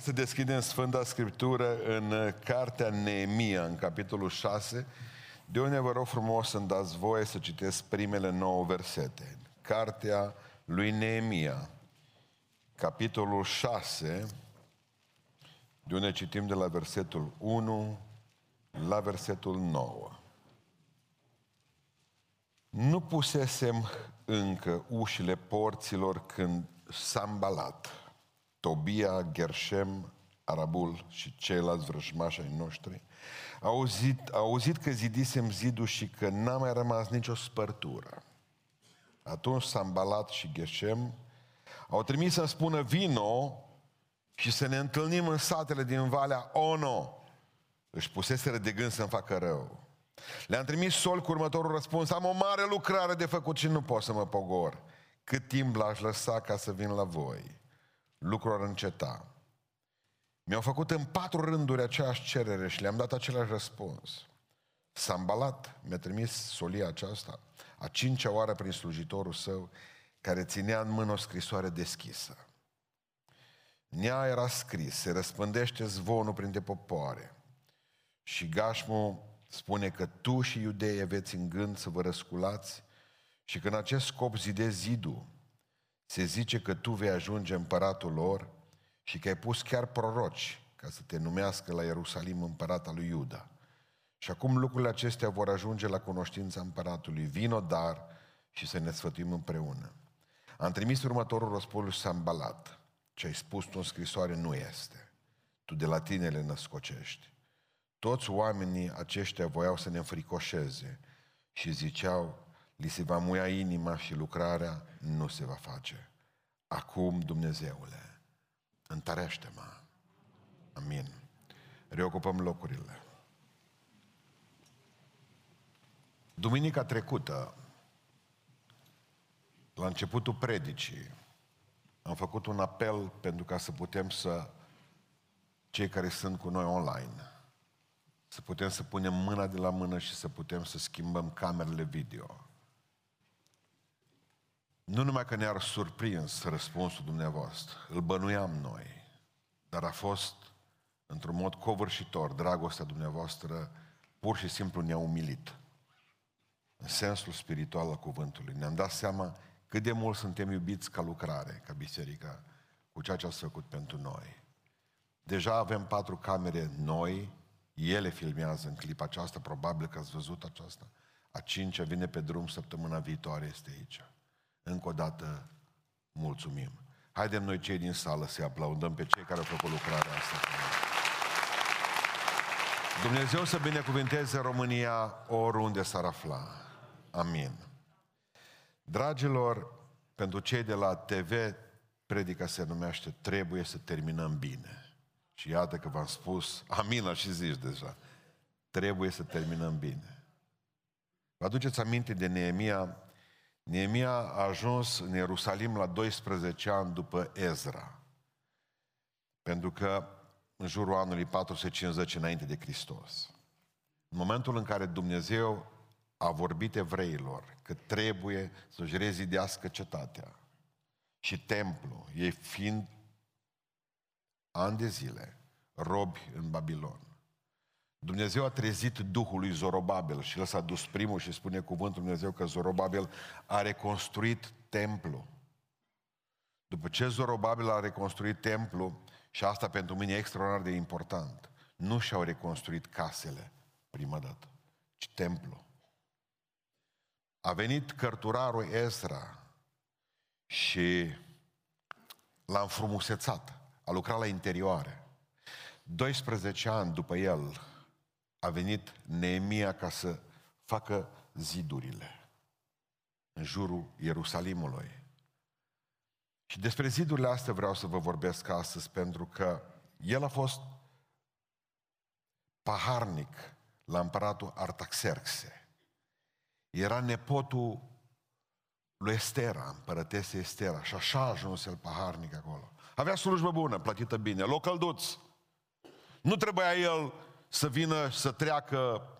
Să deschidem Sfânta Scriptură în Cartea Neemia, în capitolul 6, de unde vă rog frumos să-mi dați voie să citesc primele nouă versete. Cartea lui Neemia, capitolul 6, de unde citim de la versetul 1 la versetul 9. Nu pusesem încă ușile porților când s-a îmbalat Tobia, Gershem, Arabul și ceilalți vrăjmași ai noștri, au auzit, au auzit că zidisem zidul și că n-a mai rămas nicio spărtură. Atunci s-a îmbalat și Geshem, au trimis să spună vino și să ne întâlnim în satele din Valea Ono. Își puseseră de gând să-mi facă rău. Le-am trimis sol cu următorul răspuns, am o mare lucrare de făcut și nu pot să mă pogor. Cât timp l-aș lăsa ca să vin la voi? Lucrul ar înceta. Mi-au făcut în patru rânduri aceeași cerere și le-am dat același răspuns. S-a îmbalat, mi-a trimis solia aceasta, a cincea oară prin slujitorul său, care ținea în mână o scrisoare deschisă. În ea era scris, se răspândește zvonul printre popoare. Și Gașmu spune că tu și iudei aveți în gând să vă răsculați și că în acest scop zidezi zidul se zice că tu vei ajunge împăratul lor și că ai pus chiar proroci ca să te numească la Ierusalim împărat al lui Iuda. Și acum lucrurile acestea vor ajunge la cunoștința împăratului. Vino dar și să ne sfătuim împreună. Am trimis următorul răspuns și s-a îmbalat. Ce ai spus tu în scrisoare nu este. Tu de la tine le născocești. Toți oamenii aceștia voiau să ne înfricoșeze și ziceau, li se va muia inima și lucrarea nu se va face. Acum, Dumnezeule, întărește-mă. Amin. Reocupăm locurile. Duminica trecută, la începutul predicii, am făcut un apel pentru ca să putem să, cei care sunt cu noi online, să putem să punem mâna de la mână și să putem să schimbăm camerele video. Nu numai că ne-ar surprins răspunsul dumneavoastră, îl bănuiam noi, dar a fost într-un mod covârșitor, dragostea dumneavoastră pur și simplu ne-a umilit. În sensul spiritual al cuvântului. Ne-am dat seama cât de mult suntem iubiți ca lucrare, ca biserică, cu ceea ce ați făcut pentru noi. Deja avem patru camere noi, ele filmează în clipa aceasta, probabil că ați văzut aceasta. A cincea vine pe drum săptămâna viitoare, este aici. Încă o dată, mulțumim. Haidem noi cei din sală să aplaudăm pe cei care au făcut lucrarea asta. Dumnezeu să binecuvinteze România oriunde s-ar afla. Amin. Dragilor, pentru cei de la TV, predica se numește Trebuie să terminăm bine. Și iată că v-am spus, amina și zici deja, trebuie să terminăm bine. Vă aduceți aminte de Neemia Neemia a ajuns în Ierusalim la 12 ani după Ezra. Pentru că în jurul anului 450 înainte de Hristos. În momentul în care Dumnezeu a vorbit evreilor că trebuie să-și rezidească cetatea și templu, ei fiind ani de zile robi în Babilon. Dumnezeu a trezit Duhul lui Zorobabel și l-a dus primul și spune cuvântul Dumnezeu că Zorobabel a reconstruit templu. După ce Zorobabel a reconstruit templu, și asta pentru mine e extraordinar de important, nu și-au reconstruit casele prima dată, ci templu. A venit cărturarul Ezra și l-a înfrumusețat, a lucrat la interioare. 12 ani după el, a venit Neemia ca să facă zidurile în jurul Ierusalimului. Și despre zidurile astea vreau să vă vorbesc astăzi, pentru că el a fost paharnic la împăratul Artaxerxe. Era nepotul lui Estera, împărătese Estera, și așa a ajuns el paharnic acolo. Avea slujbă bună, plătită bine, loc călduț. Nu trebuia el să vină să treacă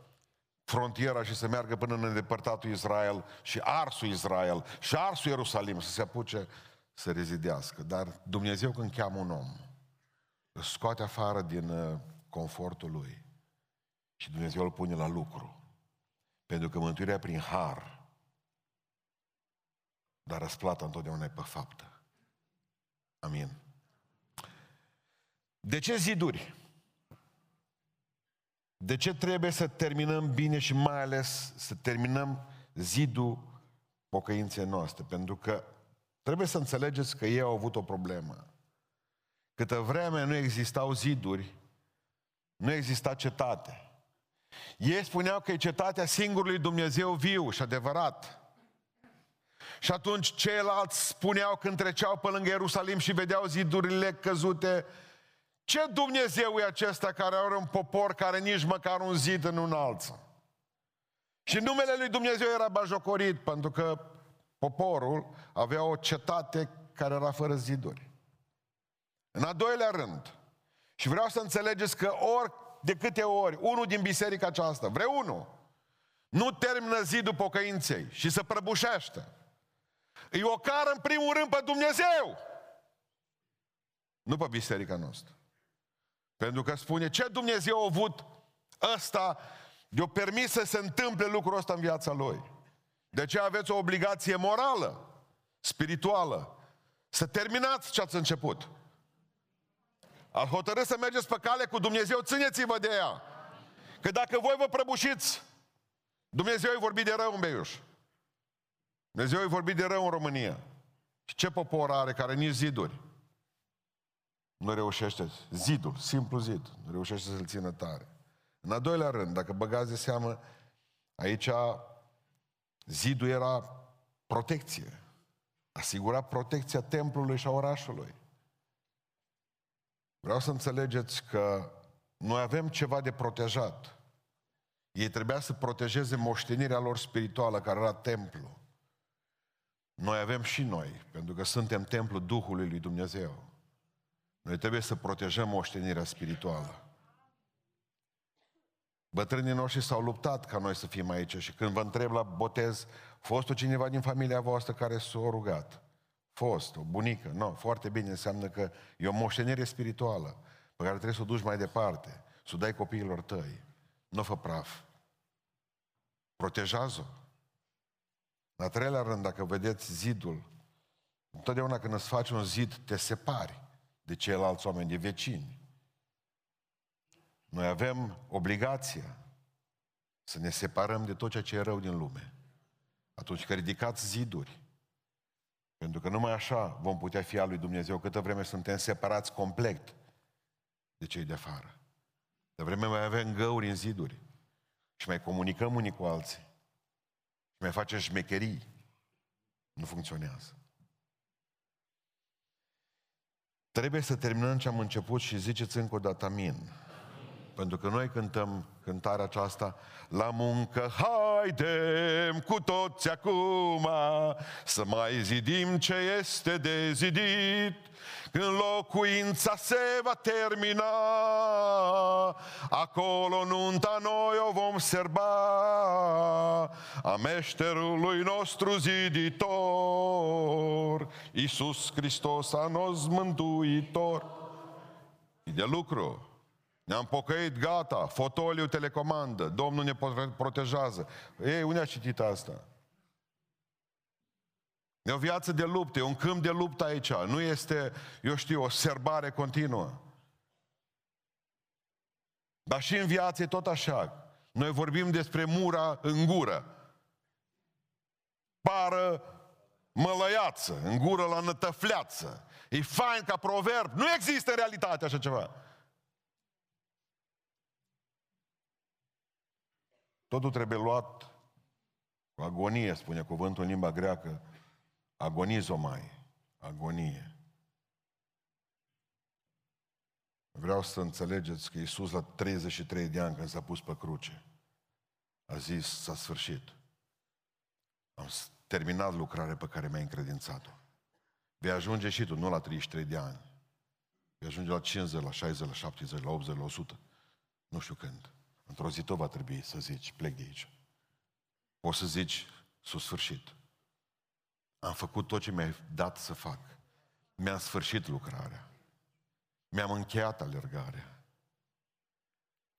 frontiera și să meargă până în îndepărtatul Israel și arsul Israel și arsul Ierusalim să se apuce să rezidească. Dar Dumnezeu când cheamă un om, îl scoate afară din uh, confortul lui și Dumnezeu îl pune la lucru. Pentru că mântuirea prin har, dar răsplata întotdeauna e pe faptă. Amin. De ce ziduri? De ce trebuie să terminăm bine și mai ales să terminăm zidul pocăinței noastre? Pentru că trebuie să înțelegeți că ei au avut o problemă. Câtă vreme nu existau ziduri, nu exista cetate. Ei spuneau că e cetatea singurului Dumnezeu viu și adevărat. Și atunci ceilalți spuneau când treceau pe lângă Ierusalim și vedeau zidurile căzute, ce Dumnezeu e acesta care are un popor care nici măcar un zid nu înalță? Și numele lui Dumnezeu era bajocorit pentru că poporul avea o cetate care era fără ziduri. În a doilea rând, și vreau să înțelegeți că ori de câte ori unul din biserica aceasta, vreunul, nu termină zidul pocăinței și se prăbușește, îi ocară în primul rând pe Dumnezeu, nu pe biserica noastră. Pentru că spune, ce Dumnezeu a avut ăsta de-o permis să se întâmple lucrul ăsta în viața lui. De ce aveți o obligație morală, spirituală, să terminați ce ați început. Al hotărât să mergeți pe cale cu Dumnezeu, țineți-vă de ea. Că dacă voi vă prăbușiți, Dumnezeu îi vorbi de rău în Beiuș. Dumnezeu îi vorbi de rău în România. Și ce popor are care nici ziduri? Nu reușește. Zidul, simplu zid, nu reușește să-l țină tare. În a doilea rând, dacă băgați de seamă, aici zidul era protecție. Asigura protecția templului și a orașului. Vreau să înțelegeți că noi avem ceva de protejat. Ei trebuia să protejeze moștenirea lor spirituală, care era templu. Noi avem și noi, pentru că suntem templul Duhului lui Dumnezeu. Noi trebuie să protejăm moștenirea spirituală. Bătrânii noștri s-au luptat ca noi să fim aici și când vă întreb la botez, fost o cineva din familia voastră care s-a rugat? Fost, o bunică. Nu, no, foarte bine, înseamnă că e o moștenire spirituală pe care trebuie să o duci mai departe, să o dai copiilor tăi. Nu fă praf. Protejează-o. În treilea rând, dacă vedeți zidul, întotdeauna când îți faci un zid, te separi de ceilalți oameni, de vecini. Noi avem obligația să ne separăm de tot ceea ce e rău din lume. Atunci când ridicați ziduri, pentru că numai așa vom putea fi al lui Dumnezeu câtă vreme suntem separați complet de cei de afară. De vreme mai avem găuri în ziduri și mai comunicăm unii cu alții și mai facem șmecherii. Nu funcționează. Trebuie să terminăm ce am început și ziceți încă o dată amin. Pentru că noi cântăm cântarea aceasta La muncă haidem cu toți acum Să mai zidim ce este de zidit Când locuința se va termina Acolo nunta noi o vom serba. A meșterului nostru ziditor Iisus Hristos a nos mântuitor. E de lucru. Ne-am pocăit, gata, fotoliu telecomandă, Domnul ne protejează. Ei, unde a citit asta? E o viață de luptă, e un câmp de luptă aici. Nu este, eu știu, o serbare continuă. Dar și în viață e tot așa. Noi vorbim despre mura în gură. Pară mălăiață, în gură la nătăfleață. E fain ca proverb. Nu există în realitate așa ceva. Totul trebuie luat cu agonie, spune cuvântul în limba greacă, agonizomai, agonie. Vreau să înțelegeți că Iisus la 33 de ani când s-a pus pe cruce, a zis, s-a sfârșit. Am terminat lucrarea pe care mi-ai încredințat-o. Vei ajunge și tu, nu la 33 de ani. Vei ajunge la 50, la 60, la 70, la 80, la 100. Nu știu când. Într-o zi tot va trebui să zici, plec de aici. O să zici, s-a sfârșit. Am făcut tot ce mi-ai dat să fac. Mi-am sfârșit lucrarea. Mi-am încheiat alergarea.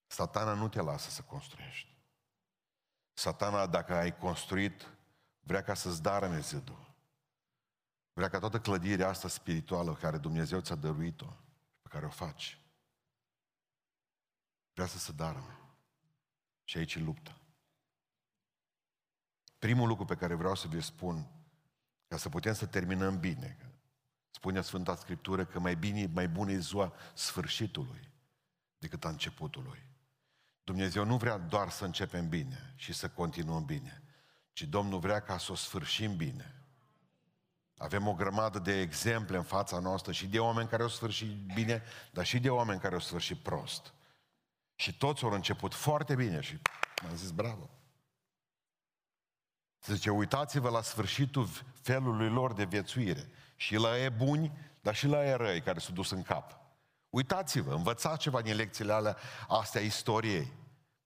Satana nu te lasă să construiești. Satana, dacă ai construit, vrea ca să-ți darăme zidul. Vrea ca toată clădirea asta spirituală care Dumnezeu ți-a dăruit-o, pe care o faci, vrea să se darăme. Și aici e lupta. Primul lucru pe care vreau să vi spun, ca să putem să terminăm bine, spune Sfânta Scriptură că mai bine, mai bună e ziua sfârșitului decât a începutului. Dumnezeu nu vrea doar să începem bine și să continuăm bine, ci Domnul vrea ca să o sfârșim bine. Avem o grămadă de exemple în fața noastră și de oameni care au sfârșit bine, dar și de oameni care au sfârșit prost. Și toți au început foarte bine și m-am zis bravo. Zice, uitați-vă la sfârșitul felului lor de viețuire. Și la e buni, dar și la e răi care s-au dus în cap. Uitați-vă, învățați ceva din lecțiile alea, astea istoriei.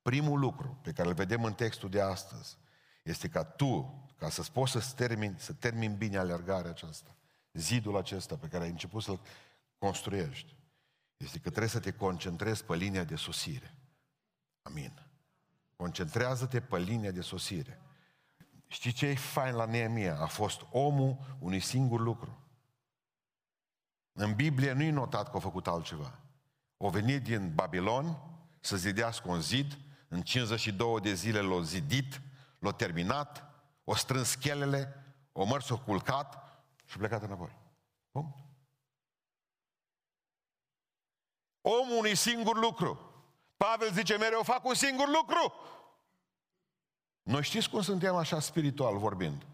Primul lucru pe care îl vedem în textul de astăzi este ca tu, ca să poți să termini, să termini bine alergarea aceasta, zidul acesta pe care ai început să-l construiești, este că trebuie să te concentrezi pe linia de sosire. Amin. Concentrează-te pe linia de sosire. Știi ce e fain la Neemia? A fost omul unui singur lucru. În Biblie nu e notat că a făcut altceva. O venit din Babilon să zidească un zid, în 52 de zile l-a zidit, l-a terminat, o strâns schelele, o mărs, o culcat și a plecat înapoi. Punct. Omul unui singur lucru. Pavel zice mereu, fac un singur lucru. Noi știți cum suntem așa spiritual vorbind?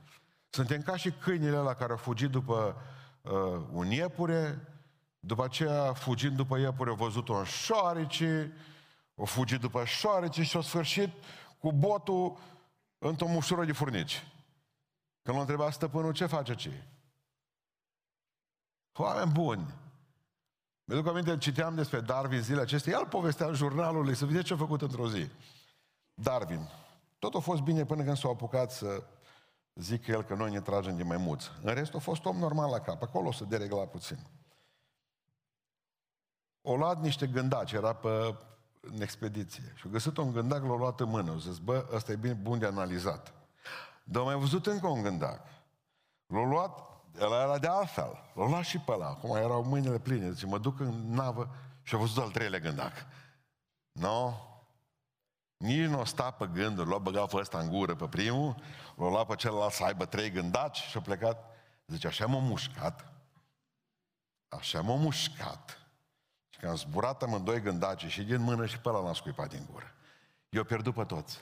Suntem ca și câinile la care au fugit după uh, un iepure, după aceea, fugind după iepure, au văzut un șoarece, au fugit după șoarece și au sfârșit cu botul într-o mușură de furnici. Când l-a întrebat stăpânul, ce face ce? Oameni buni. Mi-aduc aminte, citeam despre Darwin zilele acestea, el povestea în jurnalul lui, să vedeți ce a făcut într-o zi. Darwin. Tot a fost bine până când s-a apucat să zic el că noi ne tragem de maimuță. În rest a fost om normal la cap. Acolo o să deregla puțin. O luat niște gândaci, era pe, în expediție. Și a găsit un gândac, l-a luat în mână. A zis, bă, ăsta e bine bun de analizat. Dar mai văzut încă un gândac. L-a luat, el era de altfel. L-a luat și pe ăla. Acum erau mâinile pline. Zice, mă duc în navă și a văzut al treilea gândac. Nu? No? Nici nu o sta pe gânduri, l-a băgat pe ăsta în gură pe primul, l-a luat pe celălalt să aibă trei gândaci și a plecat. Zice, așa m-a mușcat. Așa m-a mușcat. Și când am zburat amândoi gândaci și din mână și pe ăla l-am scuipat din gură. Eu pierdut pe toți.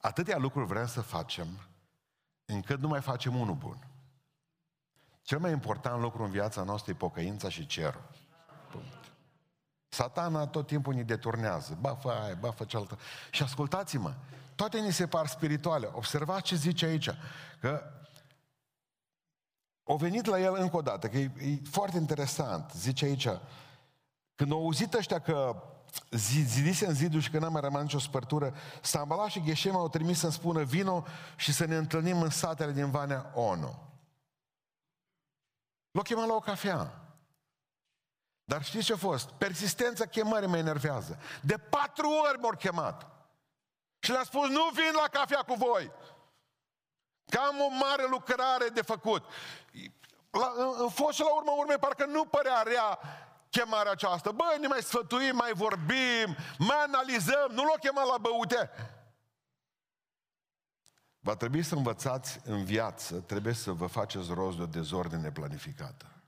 Atâtea lucruri vrem să facem, încât nu mai facem unul bun. Cel mai important lucru în viața noastră e pocăința și cerul. Punct. Satana tot timpul ne deturnează. Ba, fă aia, ba, fă cealaltă. Și ascultați-mă, toate ni se par spirituale. Observați ce zice aici. Că o venit la el încă o dată, că e, e foarte interesant. Zice aici, când au auzit ăștia că zidise în zidul și că n-a mai rămas nicio spărtură, Sambala și Gheșem au trimis să-mi spună vino și să ne întâlnim în satele din Vanea Ono. L-au chemat la o cafea. Dar știți ce a fost? Persistența chemării mă enervează. De patru ori m-au chemat. Și le-a spus, nu vin la cafea cu voi. Că am o mare lucrare de făcut. La, în, în fost și la urmă urme, parcă nu părea rea chemarea aceasta. Băi, ne mai sfătuim, mai vorbim, mai analizăm, nu l-o chema la băute. Va trebui să învățați în viață, trebuie să vă faceți rost de o dezordine planificată.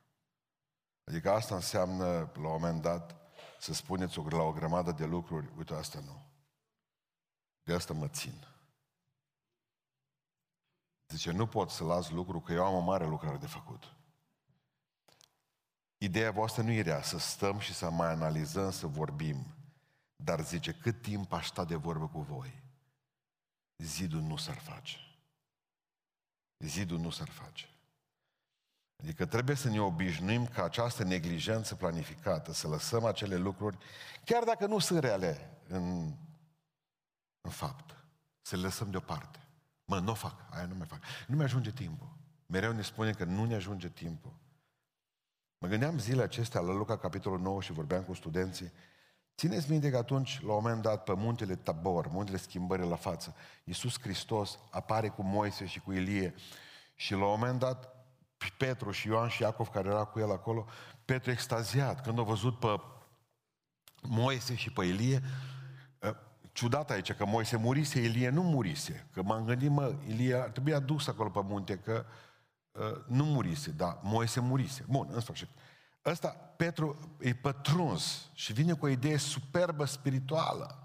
Adică asta înseamnă, la un moment dat, să spuneți la o grămadă de lucruri, uite, asta nu. De asta mă țin. Zice, nu pot să las lucru, că eu am o mare lucrare de făcut. Ideea voastră nu era să stăm și să mai analizăm, să vorbim. Dar zice, cât timp aș sta de vorbă cu voi, zidul nu s-ar face. Zidul nu s-ar face. Adică trebuie să ne obișnuim ca această neglijență planificată, să lăsăm acele lucruri, chiar dacă nu sunt reale în, în fapt, să le lăsăm deoparte. Mă, nu o fac, aia nu mai fac. Nu mi ajunge timpul. Mereu ne spune că nu ne ajunge timpul. Mă gândeam zilele acestea la Luca, capitolul 9 și vorbeam cu studenții. Țineți minte că atunci, la un moment dat, pe muntele Tabor, muntele schimbării la față, Iisus Hristos apare cu Moise și cu Ilie și la un moment dat Petru și Ioan și Iacov, care era cu el acolo, Petru extaziat, când a văzut pe Moise și pe Ilie, ă, ciudat aici, că Moise murise, Ilie nu murise. Că m-am gândit, mă, Ilie trebuie adus acolo pe munte, că uh, nu murise, dar Moise murise. Bun, în sfârșit. Ăsta, Petru, e pătruns și vine cu o idee superbă spirituală.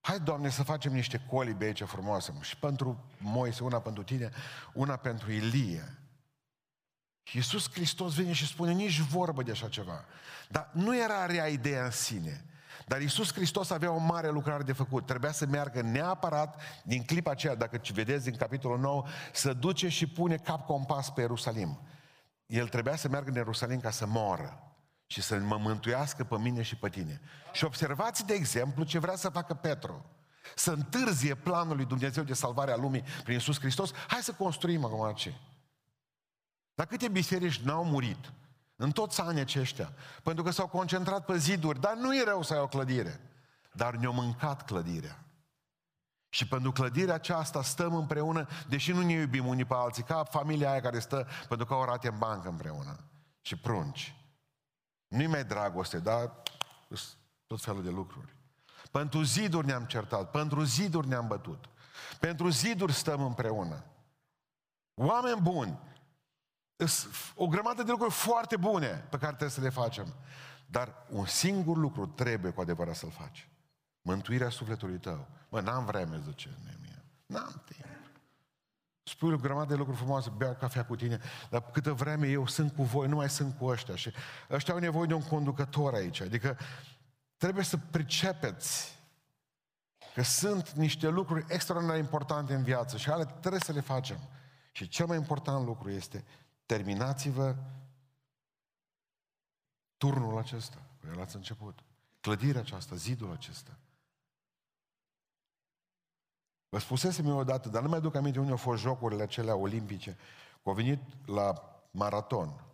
Hai, Doamne, să facem niște colibe aici frumoase. Și pentru Moise, una pentru tine, una pentru Ilie. Și Iisus Hristos vine și spune nici vorbă de așa ceva. Dar nu era rea ideea în sine. Dar Iisus Hristos avea o mare lucrare de făcut. Trebuia să meargă neapărat din clipa aceea, dacă vedeți din capitolul 9, să duce și pune cap compas pe Ierusalim. El trebuia să meargă în Ierusalim ca să moară și să mă mântuiască pe mine și pe tine. Și observați, de exemplu, ce vrea să facă Petru. Să întârzie planul lui Dumnezeu de salvare a lumii prin Iisus Hristos. Hai să construim acum ce? Dar câte biserici n-au murit în toți anii aceștia? Pentru că s-au concentrat pe ziduri, dar nu e rău să ai o clădire. Dar ne-au mâncat clădirea. Și pentru clădirea aceasta stăm împreună, deși nu ne iubim unii pe alții, ca familia aia care stă pentru că au rate în bancă împreună. Și prunci. Nu-i mai dragoste, dar tot felul de lucruri. Pentru ziduri ne-am certat, pentru ziduri ne-am bătut. Pentru ziduri stăm împreună. Oameni buni, o grămadă de lucruri foarte bune pe care trebuie să le facem. Dar un singur lucru trebuie cu adevărat să-l faci. Mântuirea sufletului tău. Mă, n-am vreme, zice Nemia. N-am timp. Spui o grămadă de lucruri frumoase, beau cafea cu tine, dar câtă vreme eu sunt cu voi, nu mai sunt cu ăștia. Și ăștia au nevoie de un conducător aici. Adică trebuie să pricepeți că sunt niște lucruri extraordinar importante în viață și ale trebuie să le facem. Și cel mai important lucru este terminați-vă turnul acesta, care l-ați început. Clădirea aceasta, zidul acesta. Vă spusesem eu odată, dar nu mai duc aminte unde au fost jocurile acelea olimpice. Au venit la maraton.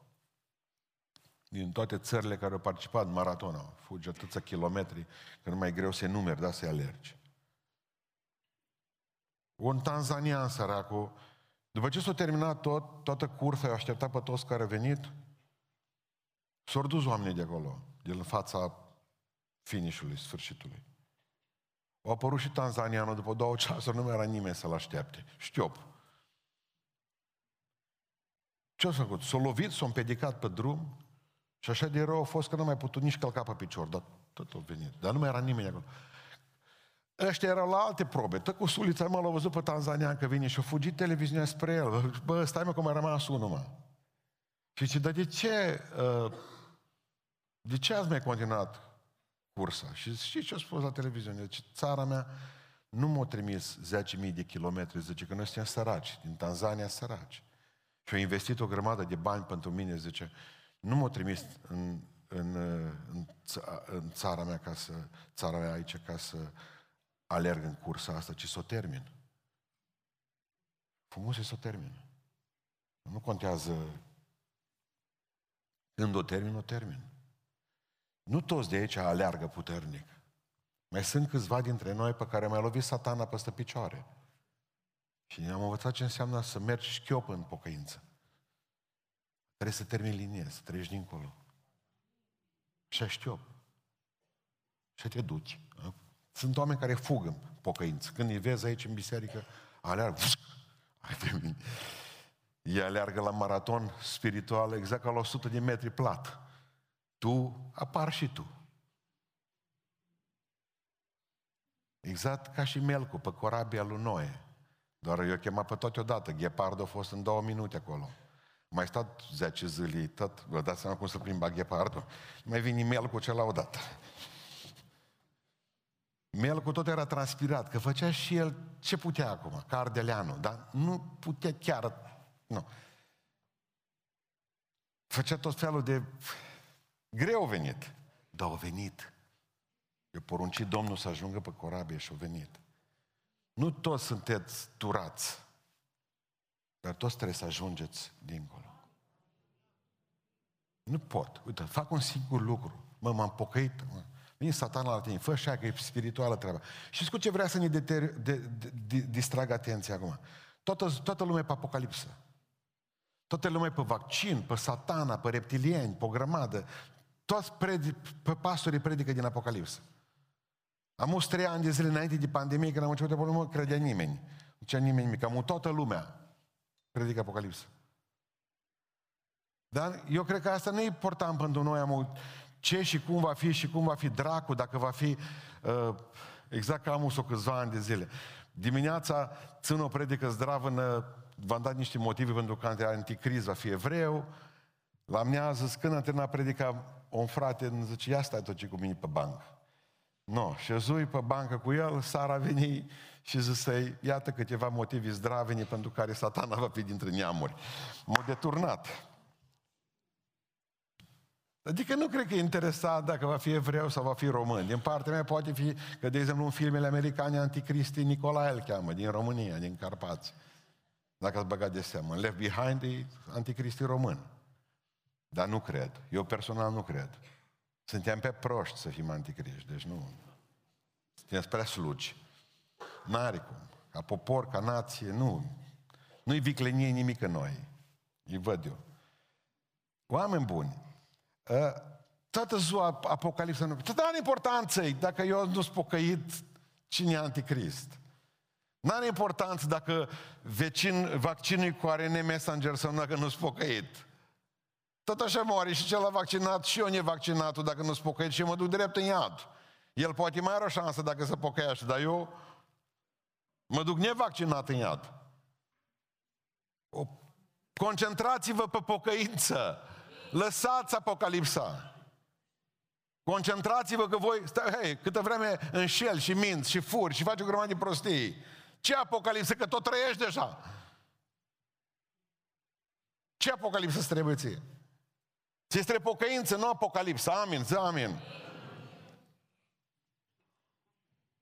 Din toate țările care au participat în maraton, au fugi atâția kilometri, că nu mai e greu să numeri, da, să-i alergi. Un tanzanian săracul, după ce s-a terminat tot, toată cursa, i-a așteptat pe toți care au venit, s-au dus oamenii de acolo, din fața finișului, sfârșitului. Au apărut și tanzanianul după două ceasuri, nu mai era nimeni să-l aștepte. Știop. Ce-a făcut? S-a lovit, s-a împedicat pe drum și așa de rău a fost că nu mai putut nici călca pe picior, dar tot a venit. Dar nu mai era nimeni acolo. Ăștia erau la alte probe. Tot cu sulița mă l-a văzut pe tanzanian că vine și a fugit televiziunea spre el. Bă, stai mă cum a rămas unul, mă. Și zice, dar de ce, uh, de ce ați mai continuat cursa. Și știți ce a spus la televiziune? Deci țara mea nu m-a trimis 10.000 de kilometri, zice că noi suntem săraci, din Tanzania săraci. Și au investit o grămadă de bani pentru mine, zice, nu m-a trimis în, în, în, în țara mea ca să, țara mea aici ca să alerg în cursa asta, ci să o termin. Frumos e să o termin. Nu contează când o termin, o termin. Nu toți de aici aleargă puternic. Mai sunt câțiva dintre noi pe care mai lovit satana peste picioare. Și ne-am învățat ce înseamnă să mergi șchiop în pocăință. Trebuie să termini linie, să treci dincolo. Și șchiop. Și te duci. Sunt oameni care fug în pocăință. Când îi vezi aici în biserică, aleargă. Ai de mine. Ei aleargă la maraton spiritual exact ca la 100 de metri plat tu apar și tu. Exact ca și Melcu pe corabia lui Noe. Doar eu chemat pe toate odată. Ghepardul a fost în două minute acolo. Mai stat 10 zile, tot, vă dați seama cum să plimba ghepardul. Mai vine Melcu cel la odată. Melcu tot era transpirat, că făcea și el ce putea acum, ca ardeleanul, dar nu putea chiar, nu. Făcea tot felul de Greu venit, dar au venit. Eu poruncit Domnul să ajungă pe corabie și au venit. Nu toți sunteți turați, dar toți trebuie să ajungeți dincolo. Nu pot. Uite, fac un singur lucru. Mă, m-am pocăit. Mă. Vine satana la tine, fă așa că e spirituală treaba. Și cu ce vrea să ne deter, de, de, de, distragă atenția acum? Toată, toată lumea pe apocalipsă. Toată lumea pe vaccin, pe satana, pe reptilieni, pe o grămadă. Toți predi, pe pastorii predică din apocalipsă. Am trei ani de zile înainte de pandemie, când am început de problemă, credea nimeni. Nu cea nimeni nimic. Am toată lumea predică apocalipsă. Dar eu cred că asta nu e important pentru noi. Am ce și cum va fi și cum va fi dracu, dacă va fi uh, exact ca am o câțiva ani de zile. Dimineața țin o predică zdravă, v-am dat niște motive pentru că anticriz va fi evreu. La amiază, când am terminat predica, un frate îmi zice, ia stai tot ce cu mine pe bancă. No, și zui pe bancă cu el, Sara veni și zise, iată câteva motive zdraveni pentru care satana va fi dintre neamuri. M-a deturnat. Adică nu cred că e interesat dacă va fi evreu sau va fi român. Din partea mea poate fi că, de exemplu, în filmele americane anticristi Nicolae îl cheamă, din România, din Carpați. Dacă ați băgat de seamă. Left Behind e anticristi român. Dar nu cred. Eu personal nu cred. Suntem pe proști să fim anticriști, deci nu. Suntem prea slugi. N-are cum. Ca popor, ca nație, nu. Nu-i viclenie nimic în noi. Îi văd eu. Oameni buni, ă, toată ziua Apocalipsa nu... Tot are importanță dacă eu nu sunt pocăit, cine e anticrist? N-are importanță dacă vecin, vaccinul cu ARN messenger sau dacă nu sunt pocăit. Tot așa moare și cel vaccinat și eu nevaccinatul dacă nu sunt pocăit și eu mă duc drept în iad. El poate mai are o șansă dacă se pocăiește, dar eu mă duc nevaccinat în iad. Concentrați-vă pe pocăință. Lăsați Apocalipsa. Concentrați-vă că voi, stai, hei, câtă vreme înșel și minți și furi și faci o grămadă de prostii. Ce apocalipsă? Că tot trăiești deja. Ce apocalipsă îți trebuie ție? Ți este pocăință, nu apocalipsă. Amin, zi amin.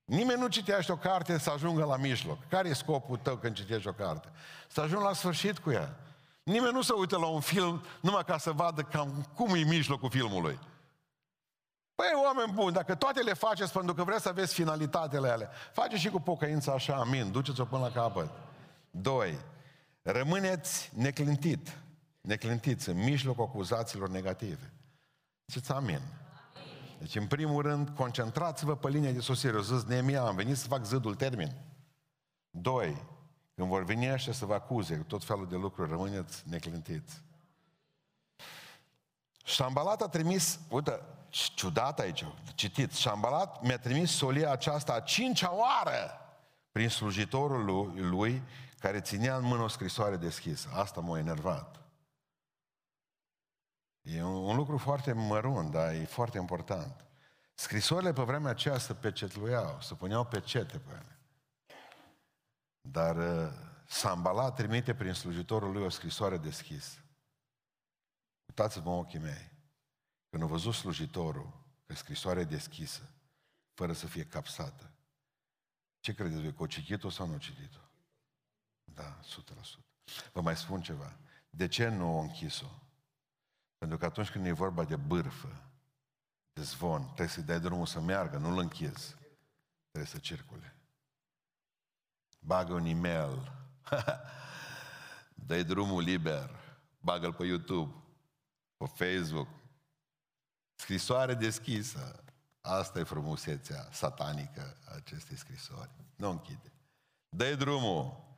Nimeni nu citește o carte să ajungă la mijloc. Care e scopul tău când citești o carte? Să ajungi la sfârșit cu ea. Nimeni nu se uită la un film numai ca să vadă cam cum e mijlocul filmului. Păi, oameni buni, dacă toate le faceți pentru că vreți să aveți finalitatele alea, faceți și cu pocăința așa, amin, duceți-o până la capăt. Doi, rămâneți neclintit, neclintiți în mijlocul acuzațiilor negative. Ziceți amin. Deci, în primul rând, concentrați-vă pe linia de sosire. O zis Neemia, am venit să fac zidul termin. Doi, când vor veni așa să vă acuze cu tot felul de lucruri, rămâneți neclintiți. Șambalat a trimis, uite, ciudat aici, citiți, Șambalat mi-a trimis solia aceasta a cincea oară prin slujitorul lui, lui care ținea în mână o scrisoare deschisă. Asta m-a enervat. E un, un lucru foarte mărunt, dar e foarte important. Scrisorile pe vremea aceea se pecetluiau, se puneau pecete pe ele. Dar uh, Sambala trimite prin slujitorul lui o scrisoare deschisă. Uitați-vă ochii mei. Când a văzut slujitorul că scrisoarea e deschisă, fără să fie capsată, ce credeți voi, că o citit-o sau nu o citit-o? Da, 100%. Vă mai spun ceva. De ce nu o închis-o? Pentru că atunci când e vorba de bârfă, de zvon, trebuie să-i dai drumul să meargă, nu-l închizi. Trebuie să circule. Bagă un e-mail. dai drumul liber. Bagă-l pe YouTube, pe Facebook. Scrisoare deschisă. Asta e frumusețea satanică a acestei scrisori. Nu închide. dă drumul.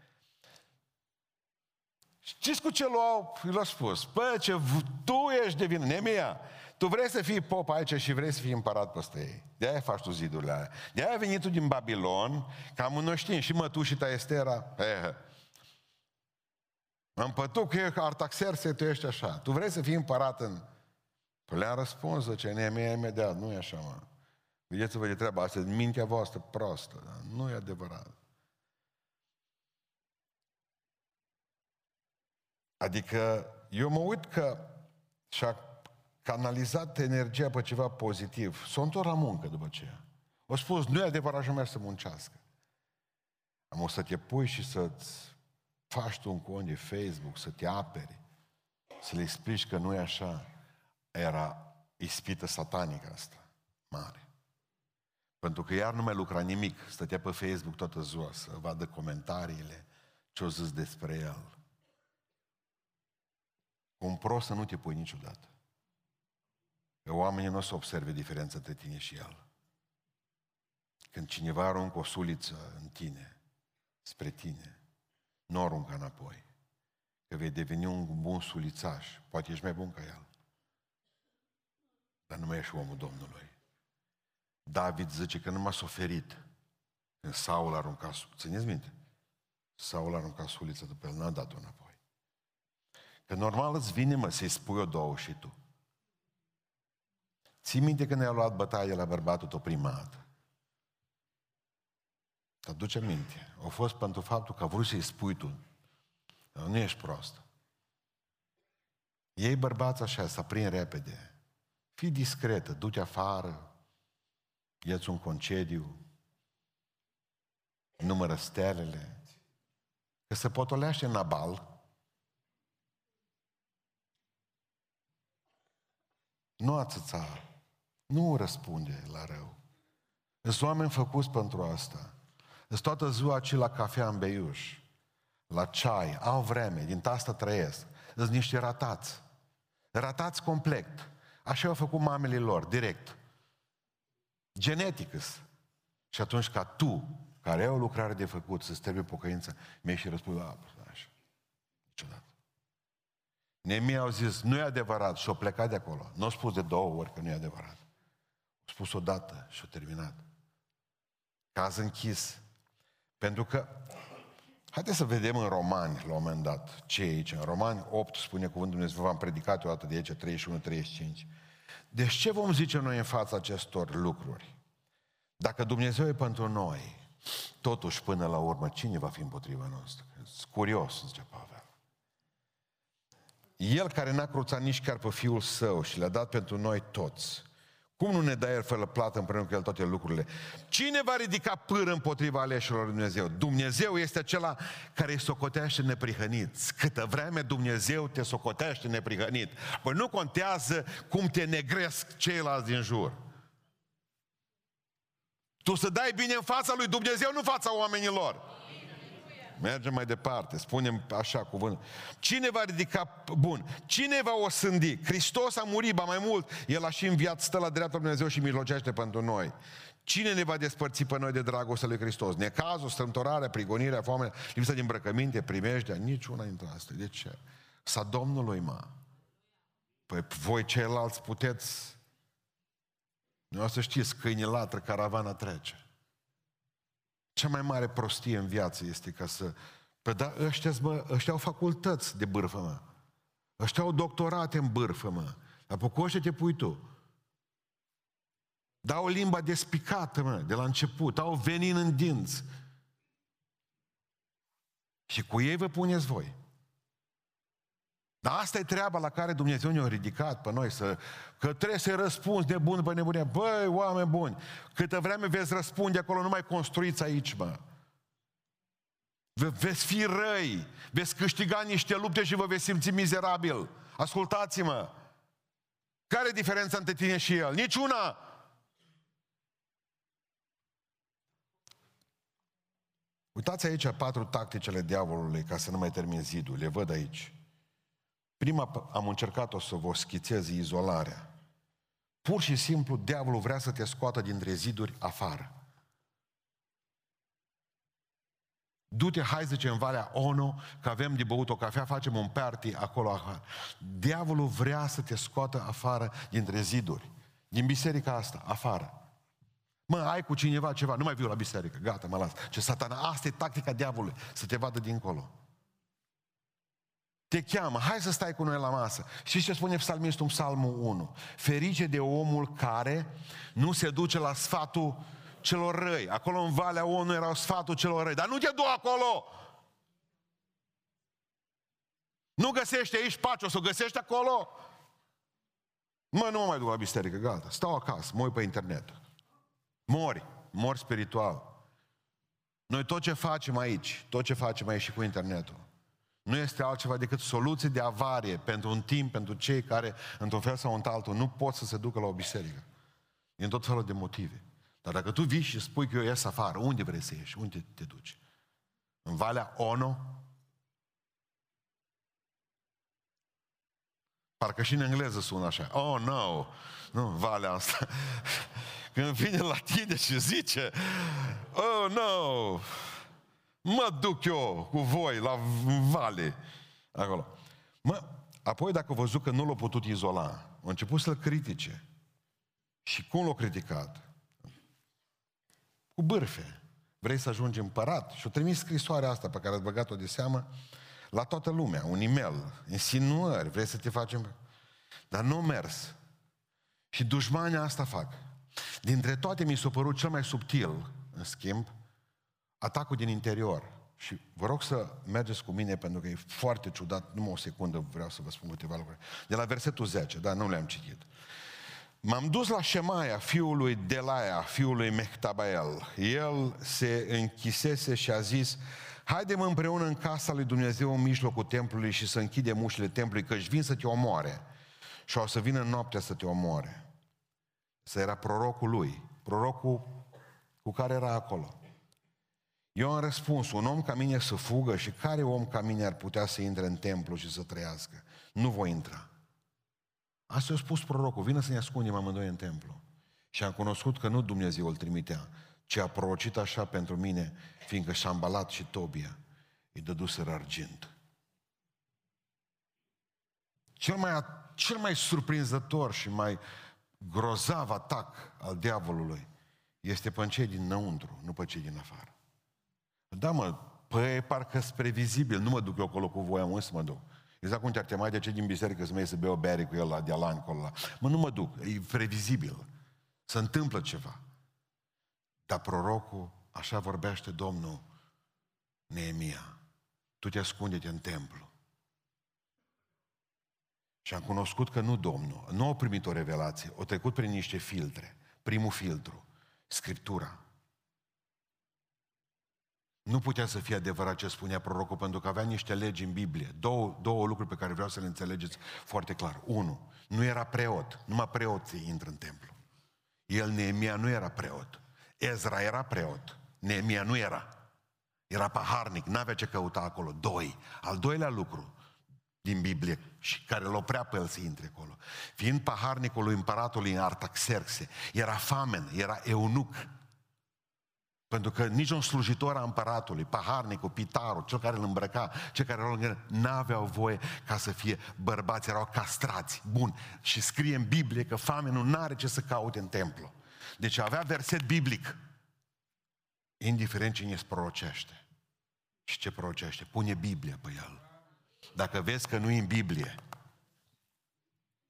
Știți cu ce l-au, l-a spus? Păi, ce tu ești de vină, Nemia, tu vrei să fii pop aici și vrei să fii împărat peste ei. De-aia faci tu zidurile alea. De-aia ai venit tu din Babilon, cam noi știm, și mătușii ta Estera. Eh, am pătut că Artaxerse, tu ești așa. Tu vrei să fii împărat în... Păi le-am răspuns, zice, Nemia imediat, nu e așa, mă. Vedeți-vă de treaba asta, mintea voastră prostă, dar nu e adevărat. Adică eu mă uit că și-a canalizat energia pe ceva pozitiv. S-a întors la muncă după aceea. O spus, nu e adevărat și să muncească. Am o să te pui și să-ți faci tu un cont de Facebook, să te aperi, să le explici că nu e așa. era ispită satanică asta, mare. Pentru că iar nu mai lucra nimic, stătea pe Facebook toată ziua să vadă comentariile, ce-o zis despre el. Un prost să nu te pui niciodată. Că oamenii nu o să observe diferența între tine și el. Când cineva aruncă o suliță în tine, spre tine, nu o aruncă înapoi. Că vei deveni un bun sulițaș. Poate ești mai bun ca el. Dar nu mai ești omul Domnului. David zice că nu m-a suferit când Saul a aruncat, țineți minte? Saul a aruncat sulița după el, n-a dat-o înapoi. Că normal îți vine, mă, să-i spui o două și tu. Ții minte când ne-a luat bătaie la bărbatul tău prima dată. Te aduce minte. A fost pentru faptul că a vrut să-i spui tu. Nu ești prost. Ei bărbați așa, să prind repede. Fii discretă, du-te afară, ia un concediu, numără stelele, că se potolește Nabal, nu atâța, nu răspunde la rău. Sunt oameni făcuți pentru asta. Sunt toată ziua ci la cafea în beiuș, la ceai, au vreme, din asta trăiesc. Sunt niște ratați. Ratați complet. Așa au făcut mamele lor, direct. Geneticus. Și atunci ca tu, care ai o lucrare de făcut, să-ți trebuie pocăință, mi-ai și răspuns, a, așa. Niciodată. Nemii au zis, nu e adevărat și au plecat de acolo. Nu au spus de două ori că nu e adevărat. Au spus o dată și au terminat. Caz închis. Pentru că, haideți să vedem în Romani, la un moment dat, ce e aici. În Romani 8 spune cuvântul Dumnezeu, v-am predicat o dată de aici, 31-35. Deci ce vom zice noi în fața acestor lucruri? Dacă Dumnezeu e pentru noi, totuși până la urmă, cine va fi împotriva noastră? Curios, zice Pavel. El care n-a cruțat nici chiar pe Fiul Său și le-a dat pentru noi toți, cum nu ne dă El fără plată împreună cu El toate lucrurile? Cine va ridica pâră împotriva aleșilor Dumnezeu? Dumnezeu este acela care îi socotește neprihănit. Câtă vreme Dumnezeu te socotește neprihănit. Păi nu contează cum te negresc ceilalți din jur. Tu să dai bine în fața lui Dumnezeu, nu în fața oamenilor. Mergem mai departe, spunem așa cuvânt. Cine va ridica, bun, cine va osândi? Hristos a murit, ba mai mult, El a și înviat, stă la dreapta Dumnezeu și mijlocește pentru noi. Cine ne va despărți pe noi de dragostea lui Hristos? Necazul, strâmtorarea, prigonirea, foamea, lipsa de îmbrăcăminte, primejdea, niciuna dintre astea. De ce? Sa Domnului, mă. Păi voi ceilalți puteți nu o să știți, câine latră, caravana trece. Cea mai mare prostie în viață este ca să... Păi da, ăștia, mă, ăștia au facultăți de bârfă, mă. Ăștia au doctorate în bârfă, mă. Dar pe te pui tu. Dau limba despicată, mă, de la început. Au venin în dinți. Și cu ei vă puneți voi. Dar asta e treaba la care Dumnezeu ne-a ridicat pe noi, să, că trebuie să răspunzi de bun pe nebunie. Băi, oameni buni, câtă vreme veți răspunde acolo, nu mai construiți aici, mă. Ve- veți fi răi, veți câștiga niște lupte și vă veți simți mizerabil. Ascultați-mă! Care e diferența între tine și el? Niciuna! Uitați aici patru tacticele diavolului ca să nu mai termin zidul. Le văd aici. Prima am încercat-o să vă schițez izolarea. Pur și simplu, diavolul vrea să te scoată dintre ziduri afară. Du-te, hai zice, în Valea ONU, că avem de băut o cafea, facem un party acolo afară. Diavolul vrea să te scoată afară dintre ziduri. Din biserica asta, afară. Mă, ai cu cineva ceva, nu mai viu la biserică, gata, mă las. Ce satana, asta e tactica diavolului, să te vadă dincolo te cheamă, hai să stai cu noi la masă. Și ce spune psalmistul în psalmul 1? Ferice de omul care nu se duce la sfatul celor răi. Acolo în Valea 1 erau sfatul celor răi. Dar nu te du acolo! Nu găsești aici pace, o să o găsești acolo? Mă, nu mă mai duc la biserică, gata. Stau acasă, mă uit pe internet. Mori, mori spiritual. Noi tot ce facem aici, tot ce facem aici și cu internetul, nu este altceva decât soluții de avarie pentru un timp, pentru cei care, într-un fel sau într-altul, nu pot să se ducă la o biserică. Din tot felul de motive. Dar dacă tu vii și spui că eu ies afară, unde vrei să ieși? Unde te duci? În Valea Ono? Parcă și în engleză sună așa. Oh, no! Nu, Valea asta. Când vine la tine și zice, oh, no! Mă duc eu cu voi la vale. Acolo. Mă, apoi dacă a văzut că nu l-a putut izola, a început să-l critique. Și cum l-a criticat? Cu bârfe. Vrei să ajungi împărat? Și-o trimis scrisoarea asta pe care ați băgat-o de seamă la toată lumea, un e-mail, insinuări, vrei să te facem... Dar nu mers. Și dușmania asta fac. Dintre toate mi s-a părut cel mai subtil, în schimb, atacul din interior. Și vă rog să mergeți cu mine pentru că e foarte ciudat, numai o secundă vreau să vă spun câteva lucruri. De la versetul 10, dar nu le-am citit. M-am dus la Shemaia, fiul lui Delaia, fiul lui Mehtabael. El se închisese și a zis, haidem împreună în casa lui Dumnezeu în mijlocul templului și să închidem ușile templului, că își vin să te omoare. Și o să vină noaptea să te omoare. Să era prorocul lui, prorocul cu care era acolo. Eu am răspuns, un om ca mine să fugă și care om ca mine ar putea să intre în templu și să trăiască? Nu voi intra. Asta a spus prorocul, vină să ne ascundem amândoi în templu. Și am cunoscut că nu Dumnezeu îl trimitea, ci a prorocit așa pentru mine, fiindcă Șambalat și Tobia îi dăduseră argint. Cel mai, cel mai surprinzător și mai grozav atac al diavolului este pe cei dinăuntru, nu pe cei din afară. Da, mă, păi parcă sunt previzibil, nu mă duc eu acolo cu voia, mă să mă duc. Exact cum te-ar tema de ce din biserică să mă să bea o bere cu el la dialan acolo. La... Mă, nu mă duc, e previzibil. Se întâmplă ceva. Dar prorocul, așa vorbește Domnul Neemia. Tu te ascunde-te în templu. Și am cunoscut că nu Domnul, nu a primit o revelație, o trecut prin niște filtre. Primul filtru, Scriptura. Nu putea să fie adevărat ce spunea prorocul, pentru că avea niște legi în Biblie. Două, două lucruri pe care vreau să le înțelegeți foarte clar. Unu, nu era preot, numai preoții intră în templu. El, Neemia, nu era preot. Ezra era preot, Neemia nu era. Era paharnic, n-avea ce căuta acolo. Doi, al doilea lucru din Biblie și care îl oprea pe el să intre acolo. Fiind paharnicul lui împăratului Artaxerxe, era famen, era eunuc, pentru că niciun slujitor a împăratului, paharnicul, pitarul, cel care îl îmbrăca, cel care îl n-aveau voie ca să fie bărbați, erau castrați. Bun. Și scrie în Biblie că famenul nu are ce să caute în templu. Deci avea verset biblic. Indiferent cine îți prorocește. Și ce prorocește? Pune Biblia pe el. Dacă vezi că nu e în Biblie,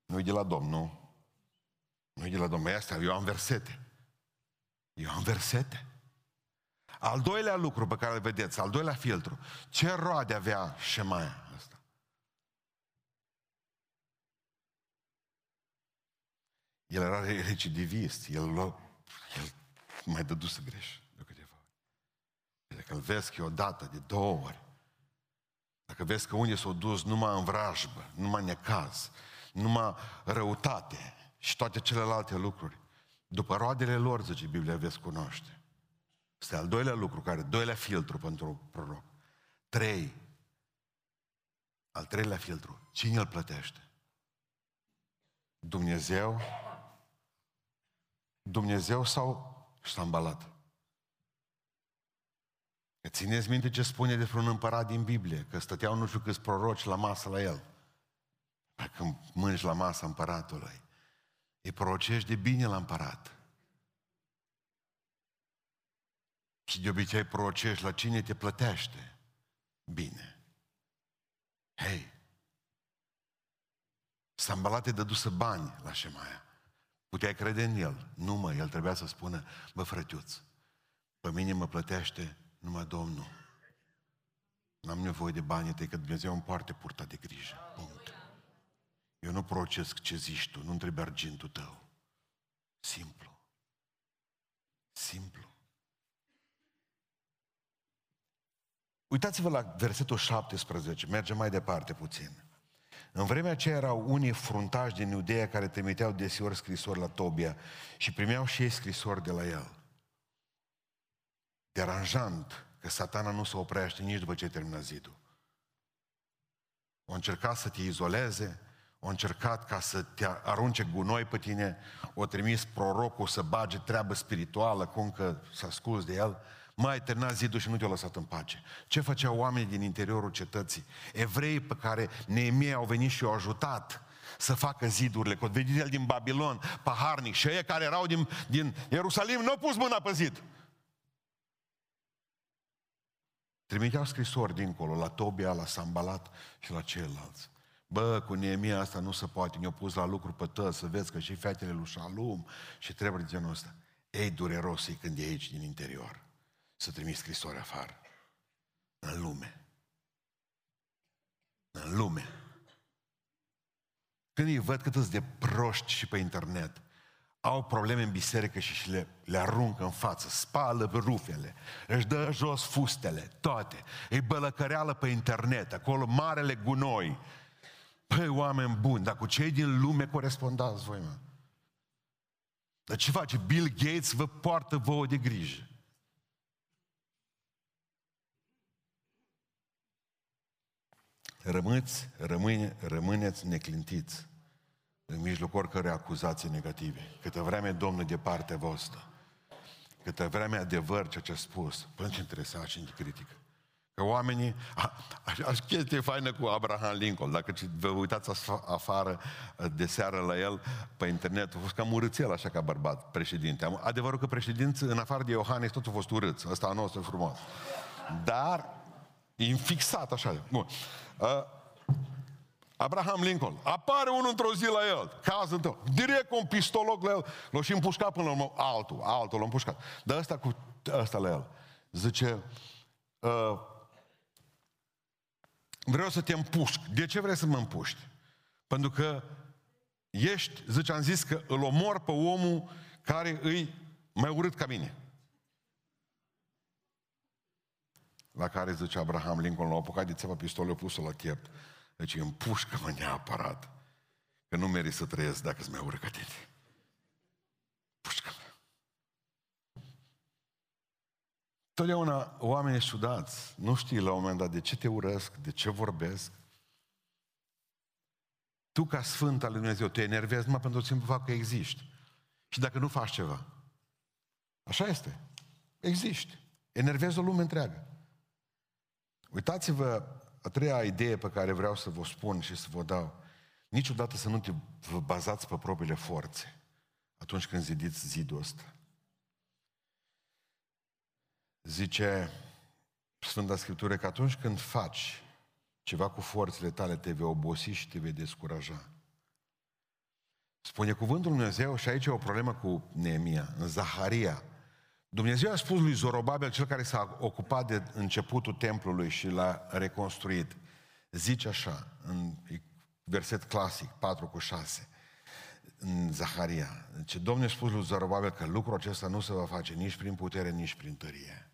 nu-i de la Domnul. Nu-i de la Domnul. Asta, eu am versete. Eu am versete. Al doilea lucru pe care îl vedeți, al doilea filtru, ce roade avea Șemaia asta? El era recidivist, el, lua, el mai dădu să greș de câteva ori. Dacă îl vezi că e o dată, de două ori, dacă vezi că unii s-au dus numai în vrajbă, numai în necaz, numai răutate și toate celelalte lucruri, după roadele lor, zice Biblia, veți cunoaște. Este al doilea lucru, care, doilea filtru pentru proroc. Trei. Al treilea filtru. Cine îl plătește? Dumnezeu? Dumnezeu sau ștambalat? Că țineți minte ce spune despre un împărat din Biblie, că stăteau nu știu câți proroci la masă la el. Când mânci la masa împăratului, îi prorocești de bine la împărat. Și de obicei prorocești la cine te plătește. Bine. Hei, Sambalate dăduse bani la Șemaia. Puteai crede în el. Nu mă, el trebuia să spună, bă frătiuț, pe mine mă plătește numai Domnul. N-am nevoie de banii tăi, că Dumnezeu îmi poartă purta de grijă. Punct. Eu nu procesc ce zici tu, nu trebuie argintul tău. Simplu. Simplu. Uitați-vă la versetul 17, mergem mai departe puțin. În vremea aceea erau unii fruntași din Iudeea care trimiteau desiori scrisori la Tobia și primeau și ei scrisori de la el. Deranjant că satana nu se oprește nici după ce termină zidul. O încercat să te izoleze, o încercat ca să te arunce gunoi pe tine, o trimis prorocul să bage treabă spirituală, cum că să asculți de el, mai terminat zidul și nu te-a lăsat în pace. Ce făceau oamenii din interiorul cetății? Evrei pe care Neemie au venit și au ajutat să facă zidurile, că venit el din Babilon, paharnic, și ei care erau din, din Ierusalim nu au pus mâna pe zid. Trimiteau scrisori dincolo, la Tobia, la Sambalat și la ceilalți. Bă, cu Neemia asta nu se poate, ne-au pus la lucru pe tăți, să vezi că și fetele lui Shalom și trebuie de genul ăsta. Ei, dureros când e aici din interior să trimis scrisori afară. În lume. În lume. Când îi văd cât de proști și pe internet, au probleme în biserică și, și le, le aruncă în față, spală rufele, își dă jos fustele, toate. Îi bălăcăreală pe internet, acolo marele gunoi. Păi, oameni buni, dar cu cei din lume corespondați voi, mă. Dar ce face? Bill Gates vă poartă vouă de grijă. Rămâți, rămâne, rămâneți neclintiți în mijlocul oricărei acuzații negative. Câtă vreme Domnul de partea voastră, câtă vreme adevăr ceea ce a spus, până ce interesa și în critică. Că oamenii, aș chestie faină cu Abraham Lincoln, dacă vă uitați afară de seară la el pe internet, a fost cam urâțel așa ca bărbat, președinte. Adevărul că președinți, în afară de Iohannis, totul a fost urât. Ăsta a nostru frumos. Dar, infixat așa. Bun. Uh, Abraham Lincoln. Apare unul într-o zi la el, caz întâi. Direct cu un pistoloc la el. L-a și împușcat până la urmă. Altul, altul l-a împușcat. Dar ăsta cu ăsta la el. Zice, uh, vreau să te împușc. De ce vrei să mă împuști? Pentru că ești, zice, am zis că îl omor pe omul care îi mai urât ca mine. La care zice Abraham Lincoln, l-a apucat de țepa pistolul, pus-o la chiept. Deci împușcă-mă neapărat, că nu meri să trăiesc dacă îți mai urcă ca tine. Pușcă-mă. Totdeauna oamenii sudați, nu știi la un moment dat de ce te urăsc, de ce vorbesc. Tu ca Sfânt al Lui Dumnezeu te enervezi numai pentru simplu fapt că existi. Și dacă nu faci ceva. Așa este. Existi. Enervezi o lume întreagă. Uitați-vă a treia idee pe care vreau să vă spun și să vă dau. Niciodată să nu te vă bazați pe propriile forțe atunci când zidiți zidul ăsta. Zice Sfânta Scriptură că atunci când faci ceva cu forțele tale, te vei obosi și te vei descuraja. Spune cuvântul Lui Dumnezeu și aici e o problemă cu Neemia, în Zaharia, Dumnezeu a spus lui Zorobabel, cel care s-a ocupat de începutul templului și l-a reconstruit, zice așa, în verset clasic, 4 cu 6, în Zaharia. Deci Domnul a spus lui Zorobabel că lucrul acesta nu se va face nici prin putere, nici prin tărie,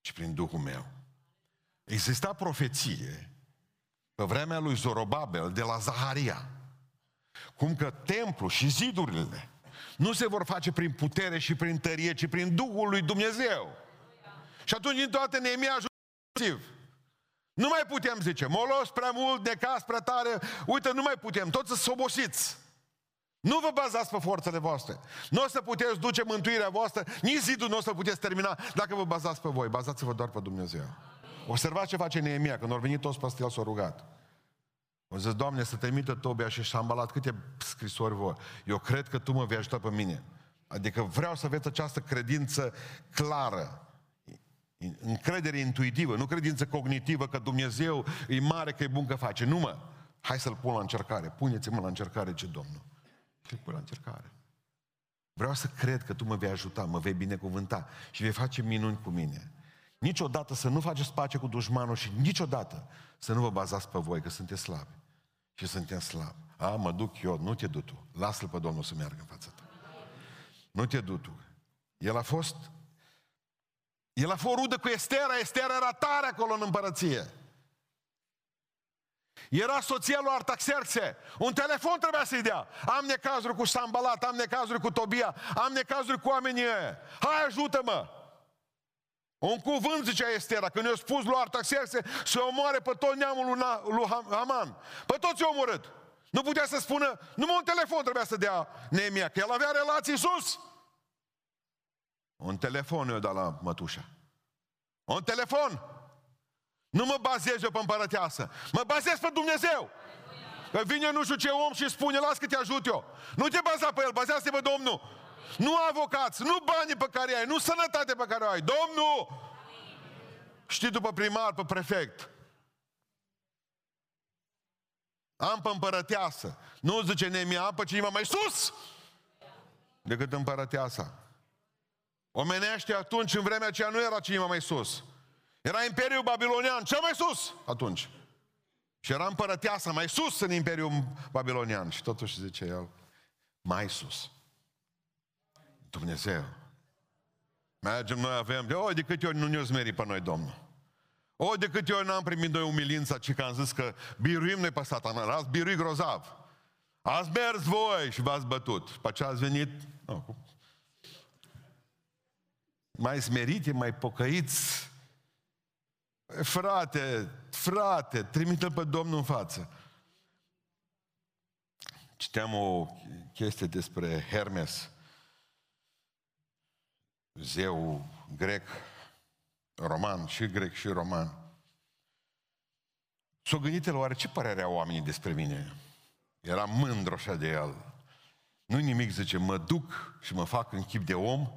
ci prin Duhul meu. Exista profeție pe vremea lui Zorobabel de la Zaharia, cum că templul și zidurile nu se vor face prin putere și prin tărie, ci prin Duhul lui Dumnezeu. Și atunci, din toate, Neemia ajută Nu mai putem, zice, molos prea mult, necas prea tare, uite, nu mai putem, toți să obosiți. Nu vă bazați pe forțele voastre. Nu o să puteți duce mântuirea voastră, nici zidul nu o să puteți termina dacă vă bazați pe voi. Bazați-vă doar pe Dumnezeu. Observați ce face Neemia, când au venit toți pe el s-au rugat. Au zis, Doamne, să te emită Tobia și Șambalat câte scrisori vor. Eu cred că Tu mă vei ajuta pe mine. Adică vreau să aveți această credință clară, încredere intuitivă, nu credință cognitivă că Dumnezeu e mare, că e bun că face. Nu mă, hai să-L pun la încercare. Puneți-mă la încercare, ce Domnul. Și pun la încercare. Vreau să cred că Tu mă vei ajuta, mă vei binecuvânta și vei face minuni cu mine. Niciodată să nu faceți pace cu dușmanul și niciodată să nu vă bazați pe voi, că sunteți slabi. Și suntem slabi. A, mă duc eu, nu te du tu. Lasă-l pe Domnul să meargă în fața ta. Nu te du tu. El a fost El a fost rudă cu Estera, Estera era tare acolo în împărăție. Era soția lui Artaxerxe. Un telefon trebuia să-i dea. Am necazuri cu Sambalat, am necazuri cu Tobia, am necazuri cu oamenii ăia. Hai, ajută-mă! Un cuvânt, zicea Estera, când i-a spus lui Artaxerxe să omoare pe tot neamul lui, Na, lui Haman. Pe toți i-a omorât. Nu putea să spună, numai un telefon trebuia să dea Neemia, că el avea relații sus. Un telefon i-a dat la mătușa. Un telefon! Nu mă bazez eu pe împărăteasă. Mă bazez pe Dumnezeu. Că vine nu știu ce om și spune, las că te ajut eu. Nu te baza pe el, bazează-te pe Domnul. Nu avocați, nu banii pe care ai, nu sănătate pe care o ai. Domnul! Știi după primar, pe prefect. Am pe împărăteasă. Nu zice Nemia, am pe cineva mai sus decât împărăteasa. Omenește atunci, în vremea aceea, nu era cineva mai sus. Era Imperiul Babilonian, cel mai sus atunci. Și era împărăteasa mai sus în Imperiul Babilonian. Și totuși zice el, mai sus. Dumnezeu. Mergem, noi avem, de, o, de câte ori nu ne-o zmeri pe noi, Domnul. O, de câte ori n-am primit noi umilința, ci că am zis că biruim noi pe satana, ați birui grozav. Ați mers voi și v-ați bătut. Pe ce ați venit? No, mai smerite, mai pocăiți. Frate, frate, trimite pe Domnul în față. Citeam o chestie despre Hermes, zeu grec, roman, și grec și roman. S-o gândit el, oare ce părere au oamenii despre mine? Era mândru așa de el. Nu nimic, zice, mă duc și mă fac în chip de om,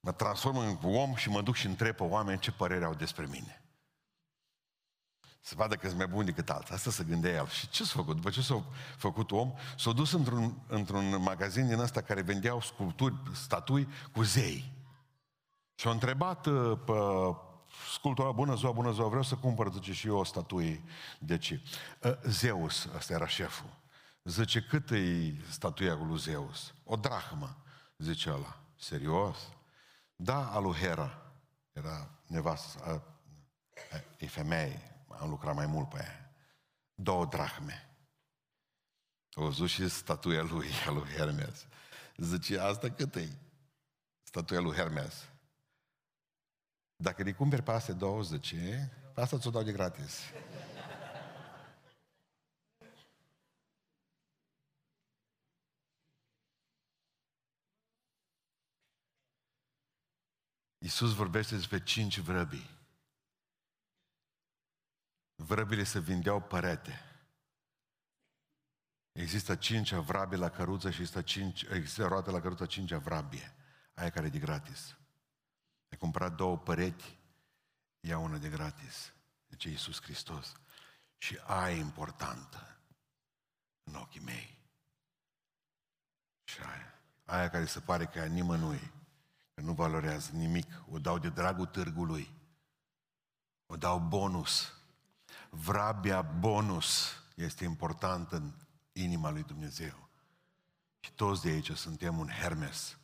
mă transform în om și mă duc și întreb pe oameni ce părere au despre mine. Să vadă că sunt mai bun decât alții. Asta se gândea el. Și ce s-a făcut? După ce s-a făcut om, s-a dus într-un, într-un magazin din ăsta care vendeau sculpturi, statui cu zei. Și a întrebat uh, pe sculptura, bună ziua, bună ziua, vreau să cumpăr, zice, și eu o statuie de ce? Uh, Zeus, ăsta era șeful. Zice, cât e statuia lui Zeus? O drahmă, zice ăla. Serios? Da, alu Hera. Era nevastă, e femeie, am lucrat mai mult pe ea. Două drahme. O văzut și statuia lui, a lui Hermes. Zice, asta cât e? Statuia lui Hermes. Dacă îi cumperi pe astea 20, pe asta ți-o dau de gratis. Iisus vorbește despre cinci vrăbii. Vrăbile se vindeau părete. Există cinci vrabi la căruță și există, cinci, există roate la căruță, cinci vrabie. Aia care e de gratis. Ai cumpărat două păreți, ia una de gratis. Deci Iisus Hristos. Și aia e importantă în ochii mei. Și aia. Aia care se pare că e a nimănui, că nu valorează nimic. O dau de dragul târgului. O dau bonus. Vrabia bonus este importantă în inima lui Dumnezeu. Și toți de aici suntem un Hermes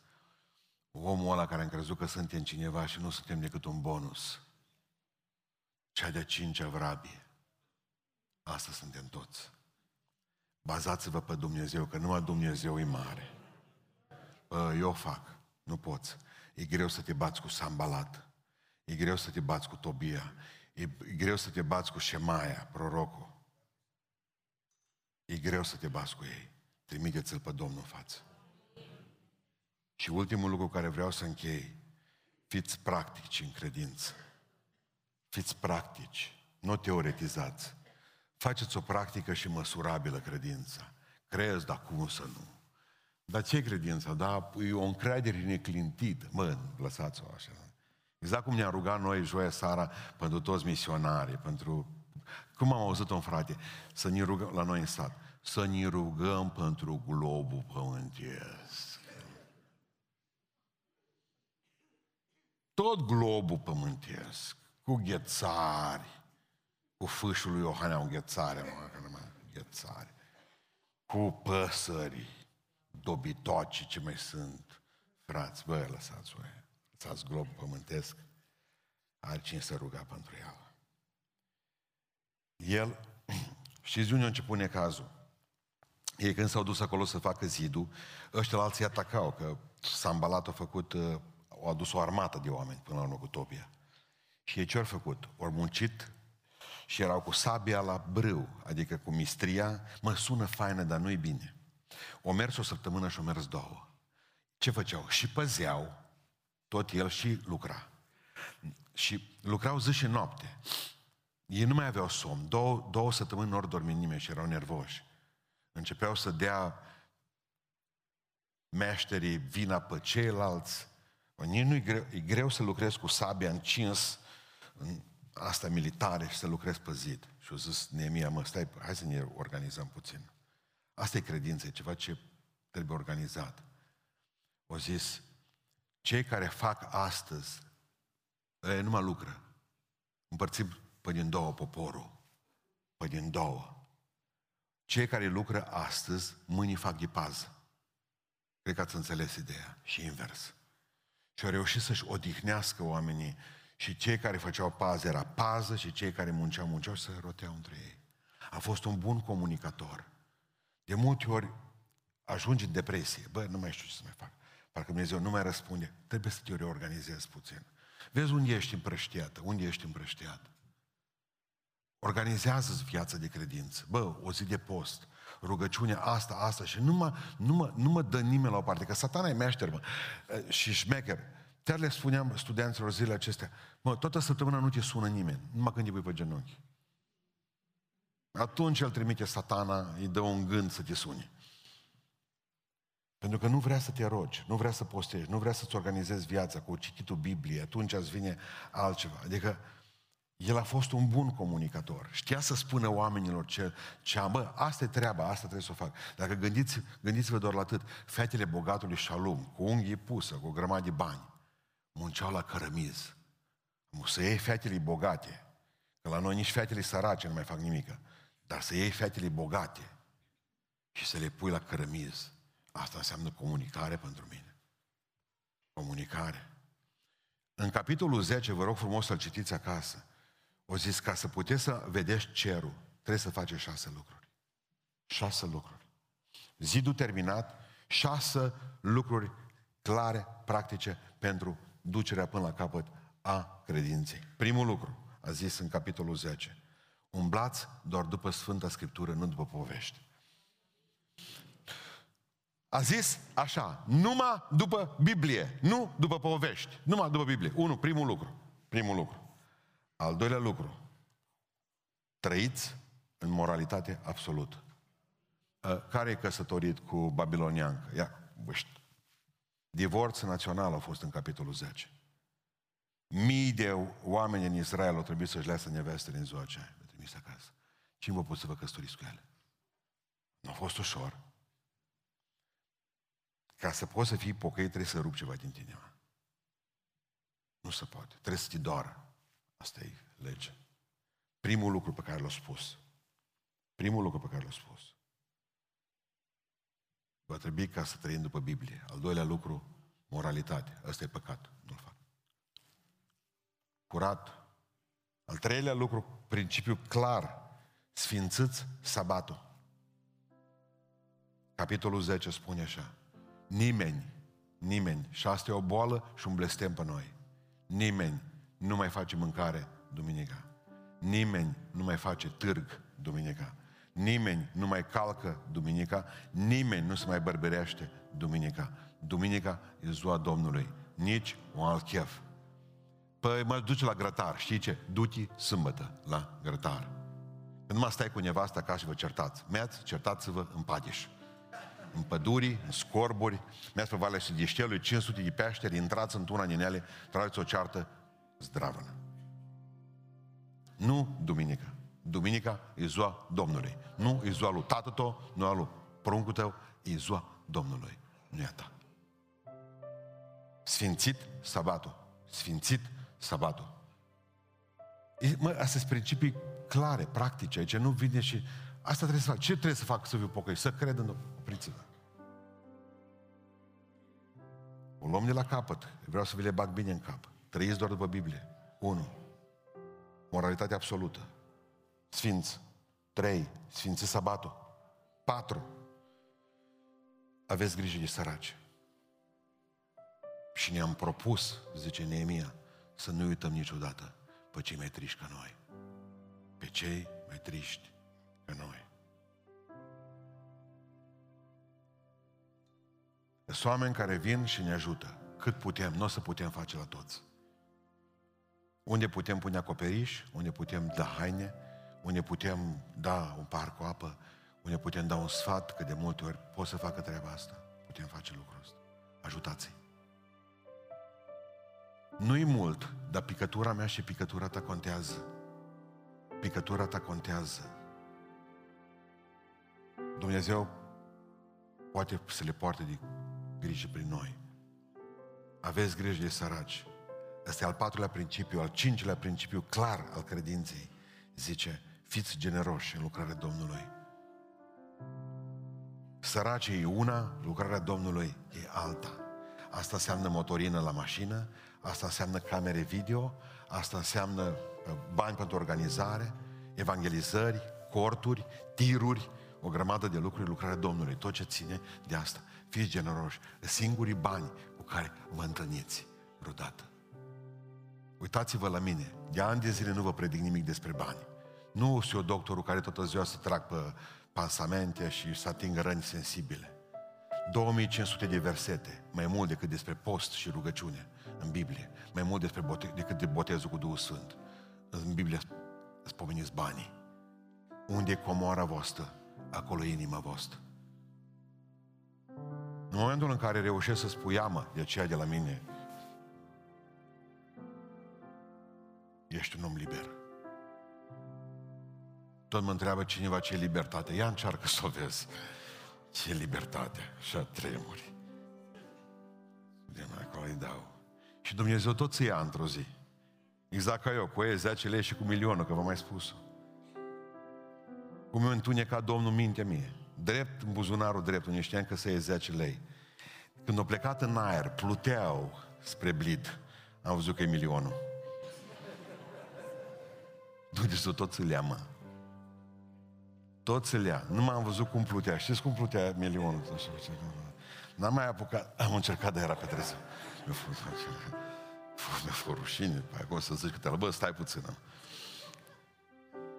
Omul ăla care am crezut că suntem cineva și nu suntem decât un bonus. Cea de-a cincea vrabie. Asta suntem toți. Bazați-vă pe Dumnezeu, că numai Dumnezeu e mare. Eu o fac, nu poți. E greu să te bați cu Sambalat. E greu să te bați cu Tobia. E greu să te bați cu Shemaia, prorocul. E greu să te bați cu ei. Trimiteți-l pe Domnul în față. Și ultimul lucru care vreau să închei, fiți practici în credință. Fiți practici, nu teoretizați. Faceți o practică și măsurabilă credința. Crezi, dar cum să nu? Dar ce credința? Da, e o încredere neclintită. Mă, lăsați-o așa. Exact cum ne-a rugat noi joia seara pentru toți misionarii, pentru... Cum am auzit un frate? Să ne rugăm, la noi în sat, să ne rugăm pentru globul pământesc. Tot globul pământesc, cu ghețari, cu fâșul lui Iohanea ghețare, mă, că numai ghețari, cu păsări, dobitoci, ce mai sunt, frați, bă, lăsați-o, lăsați globul pământesc, are cine să ruga pentru el. El, știți de unde a început necazul? Ei când s-au dus acolo să facă zidul, ăștia alții atacau, că s-a ambalat, a făcut, uh, au adus o armată de oameni până la urmă cu Tobia. Și ei ce-au făcut? Au muncit și erau cu sabia la brâu, adică cu mistria, mă sună faină, dar nu-i bine. O mers o săptămână și o mers două. Ce făceau? Și păzeau, tot el și lucra. Și lucrau zi și noapte. Ei nu mai aveau somn. Două, două săptămâni nu ori dormi nimeni și erau nervoși. Începeau să dea meșterii vina pe ceilalți. Nici nu e greu, e greu să lucrezi cu sabia încins în asta militare și să lucrezi pe zid. Și au zis Neemia, mă, stai, hai să ne organizăm puțin. Asta e credință, e ceva ce trebuie organizat. O zis, cei care fac astăzi, ei nu mă lucră. Împărțim pe din două poporul. Pe din două. Cei care lucră astăzi, mâini fac de pază. Cred că ați înțeles ideea. Și invers. Și au reușit să-și odihnească oamenii și cei care făceau pază era pază și cei care munceau, munceau și se roteau între ei. A fost un bun comunicator. De multe ori ajungi în depresie. Bă, nu mai știu ce să mai fac. Parcă Dumnezeu nu mai răspunde. Trebuie să te reorganizezi puțin. Vezi unde ești împrăștiată, unde ești împrăștiat. Organizează-ți viața de credință. Bă, o zi de post, rugăciunea asta, asta și nu mă, nu mă, nu mă dă nimeni la o parte, că satana e meșter, mă, și șmecher. Chiar le spuneam studenților zilele acestea, mă, toată săptămâna nu te sună nimeni, numai când te pui pe genunchi. Atunci el trimite satana, îi dă un gând să te suni. Pentru că nu vrea să te rogi, nu vrea să postești, nu vrea să-ți organizezi viața cu cititul Bibliei, atunci îți vine altceva. Adică el a fost un bun comunicator. Știa să spună oamenilor ce, ce am, bă, asta e treaba, asta trebuie să o fac. Dacă gândiți, gândiți-vă doar la atât, fetele bogatului Shalom, cu unghii pusă, cu o grămadă de bani, munceau la cărămiz. Să iei fetele bogate, că la noi nici fetele sărace nu mai fac nimică, dar să iei fetele bogate și să le pui la cărămiz, asta înseamnă comunicare pentru mine. Comunicare. În capitolul 10, vă rog frumos să-l citiți acasă, o zis, ca să puteți să vedeți cerul, trebuie să faceți șase lucruri. Șase lucruri. Zidul terminat, șase lucruri clare, practice, pentru ducerea până la capăt a credinței. Primul lucru, a zis în capitolul 10, umblați doar după Sfânta Scriptură, nu după povești. A zis așa, numai după Biblie, nu după povești, numai după Biblie. Unu, primul lucru, primul lucru. Al doilea lucru, trăiți în moralitate absolută. Care e căsătorit cu babiloniancă? Ia, băști. Divorț național a fost în capitolul 10. Mii de oameni în Israel au trebuit să-și lasă nevestele în ziua aceea. Le trimis acasă. Cine vă pot să vă căsătoriți cu ele? Nu a fost ușor. Ca să poți să fii pocăit, trebuie să rup ceva din tine. Mă. Nu se poate. Trebuie să te doară. Asta e legea. Primul lucru pe care l-a spus. Primul lucru pe care l-a spus. Va trebui ca să trăim după Biblie. Al doilea lucru, moralitate. Ăsta e păcat. Nu-l fac. Curat. Al treilea lucru, principiu clar. Sfințiți sabatul. Capitolul 10 spune așa. Nimeni, nimeni, și asta e o boală și un blestem pe noi. Nimeni nu mai face mâncare duminica. Nimeni nu mai face târg duminica. Nimeni nu mai calcă duminica, nimeni nu se mai bărberește duminica. Duminica e ziua Domnului, nici un alt chef. Păi mă duce la grătar, știi ce? Du-te sâmbătă la grătar. Când mă stai cu nevasta ca și vă certați, merți, certați-vă în Padeș. În păduri, în scorburi, merți pe Valea Sidiștelui, 500 de peșteri, intrați într-una din ele, trageți o ceartă zdravănă. Nu duminică. Duminica e ziua Domnului. Nu e ziua lui tată tău, nu e lui pruncul tău, e ziua Domnului. Nu e a ta. Sfințit sabatul. Sfințit sabatul. E, mă, astea sunt principii clare, practice. Aici nu vine și... Asta trebuie să fac. Ce trebuie să fac să fiu pocăit? Să cred în opriți-vă. O luăm de la capăt. Vreau să vi le bag bine în cap. Trăiți doar după Biblie. 1. Moralitate absolută. Sfinți. 3. Sfinți sabatul. 4. Aveți grijă de săraci. Și ne-am propus, zice Neemia, să nu uităm niciodată pe cei mai triști ca noi. Pe cei mai triști ca noi. Sunt oameni care vin și ne ajută. Cât putem, nu o să putem face la toți. Unde putem pune acoperiș, unde putem da haine, unde putem da un par cu apă, unde putem da un sfat, că de multe ori pot să facă treaba asta. Putem face lucrul ăsta. Ajutați-i. Nu-i mult, dar picătura mea și picătura ta contează. Picătura ta contează. Dumnezeu poate să le poarte de grijă prin noi. Aveți grijă de săraci. Ăsta e al patrulea principiu, al cincilea principiu clar al credinței. Zice, fiți generoși în lucrarea Domnului. Săracii e una, lucrarea Domnului e alta. Asta înseamnă motorină la mașină, asta înseamnă camere video, asta înseamnă uh, bani pentru organizare, evangelizări, corturi, tiruri, o grămadă de lucruri, lucrarea Domnului, tot ce ține de asta. Fiți generoși, singurii bani cu care vă întâlniți vreodată. Uitați-vă la mine, de ani de zile nu vă predic nimic despre bani. Nu sunt eu doctorul care toată ziua să trag pe pansamente și să atingă răni sensibile. 2500 de versete, mai mult decât despre post și rugăciune în Biblie, mai mult despre bote- decât de botezul cu Duhul Sfânt. În Biblie spomeniți banii. Unde e comoara voastră, acolo e inima voastră. În momentul în care reușesc să spui amă de aceea de la mine, ești un om liber. Tot mă întreabă cineva ce e libertate. Ia încearcă să o vezi. Ce e libertate? Și a tremuri. Din acolo îi dau. Și Dumnezeu tot se ia într-o zi. Exact ca eu, cu ei 10 lei și cu milionul, că v-am mai spus Cum mi-a întunecat Domnul mintea mie. Drept în buzunarul drept, unde știam că să iei 10 lei. Când au plecat în aer, pluteau spre blid. Am văzut că e milionul. Dumnezeu tot să le mă. Tot să le ia. Nu m-am văzut cum plutea. Știți cum plutea milionul? N-am mai apucat. Am încercat, dar era pe treză. Mi-a fost, mi-a fost rușine. Păi acum să zici că te bă, stai puțin.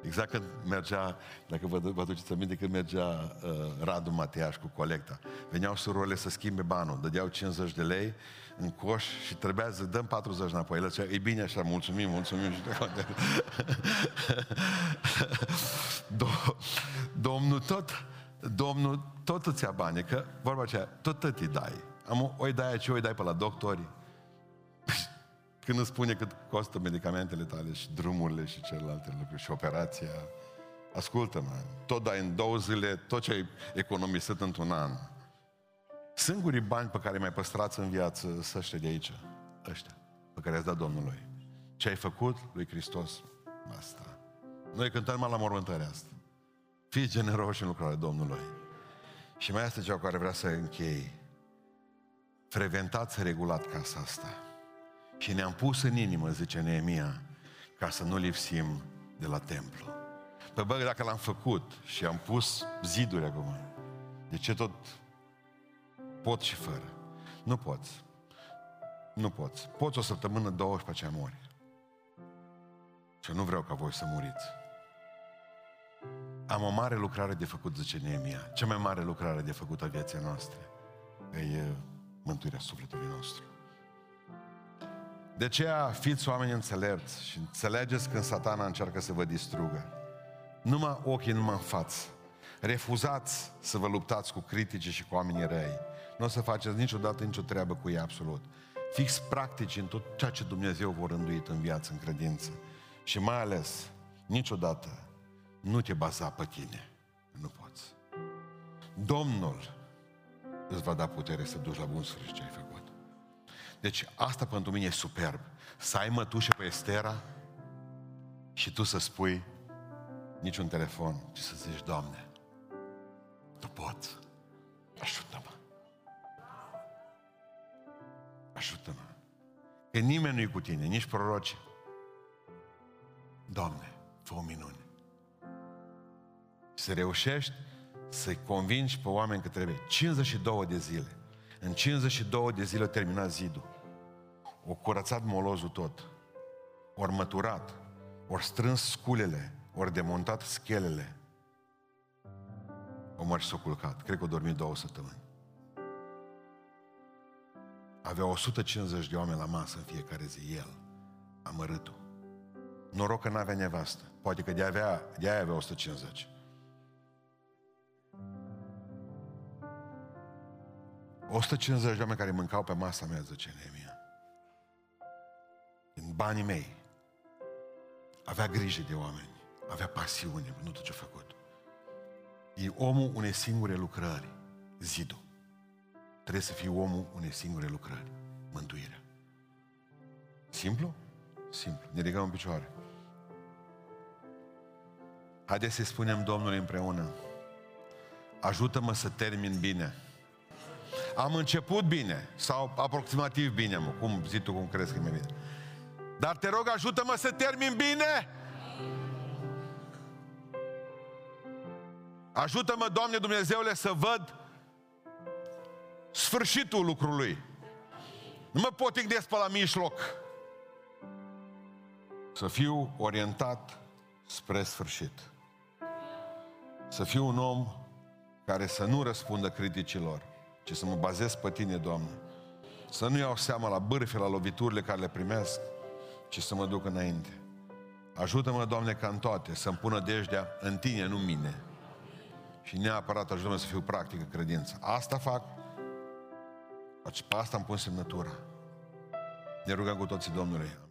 Exact când mergea, dacă vă, vă aduceți aminte, când mergea uh, Radu Mateaș cu colecta. Veneau surorile să schimbe banul, dădeau 50 de lei în coș și trebuia să dăm 40 înapoi. El zicea, e bine așa, mulțumim, mulțumim. Și Domnul tot, Domnul tot îți ia bani, că vorba aceea, tot tot îți dai. Am, o dai aici, o dai pe la doctori. Când îți spune cât costă medicamentele tale și drumurile și celelalte lucruri și operația, ascultă-mă, tot dai în două zile tot ce ai economisit într-un an. Singurii bani pe care mai păstrați în viață sunt ăștia de aici, ăștia, pe care i-ați dat Domnului. Ce ai făcut lui Hristos, asta. Noi cântăm la mormântarea asta. Fii generoși în lucrarea Domnului. Și mai este ceva care vrea să închei. Frecventați regulat casa asta. Și ne-am pus în inimă, zice Neemia, ca să nu lipsim de la templu. Păi bă, dacă l-am făcut și am pus ziduri acum, de ce tot pot și fără? Nu poți. Nu poți. Poți o săptămână, două și pe aceea mori. Și nu vreau ca voi să muriți. Am o mare lucrare de făcut, zice Neemia. Cea mai mare lucrare de făcut a vieții noastre e mântuirea sufletului nostru. De aceea fiți oameni înțelepți și înțelegeți când satana încearcă să vă distrugă. Numai ochii, numai în față. Refuzați să vă luptați cu critici și cu oamenii răi. Nu o să faceți niciodată nicio treabă cu ei absolut. Fix practici în tot ceea ce Dumnezeu vă rânduit în viață, în credință. Și mai ales, niciodată nu te baza pe tine. Nu poți. Domnul îți va da putere să duci la bun sfârșit ce ai făcut. Deci asta pentru mine e superb. Să ai mătușă pe Estera și tu să spui niciun telefon, ci să zici, Doamne, Tu poți, ajută-mă. Ajută-mă. Că nimeni nu e cu tine, nici proroci, Doamne, fă o minune. Să reușești să-i convingi pe oameni că trebuie 52 de zile. În 52 de zile termina zidul. O curățat molozul tot. Ori măturat. Ori strâns sculele. Ori demontat schelele. O mărși s-a culcat. Cred că o dormit două săptămâni. Avea 150 de oameni la masă în fiecare zi. El, amărâtul. Noroc că n-avea nevastă. Poate că de avea, de aia avea 150. 150 de oameni care mâncau pe masa mea, zice Neemia. În banii mei. Avea grijă de oameni. Avea pasiune, nu tot ce a făcut. E omul unei singure lucrări. Zidul. Trebuie să fii omul unei singure lucrări. Mântuirea. Simplu? Simplu. Ne ridicăm în picioare. Haideți să spunem Domnului împreună. Ajută-mă să termin bine. Am început bine, sau aproximativ bine, mă. Cum zici tu, cum crezi că mi bine. Dar te rog, ajută-mă să termin bine. Ajută-mă, Doamne Dumnezeule, să văd sfârșitul lucrului. Nu mă pot ignesc pe la mijloc. Să fiu orientat spre sfârșit. Să fiu un om care să nu răspundă criticilor, ci să mă bazez pe Tine, Doamne. Să nu iau seama la bârfe, la loviturile care le primesc, ci să mă duc înainte. Ajută-mă, Doamne, ca în toate, să-mi pună dejdea în Tine, nu în mine. Și neapărat ajută-mă să fiu practică credință. Asta fac, pe asta îmi pun semnătura. Ne rugăm cu toții Domnului.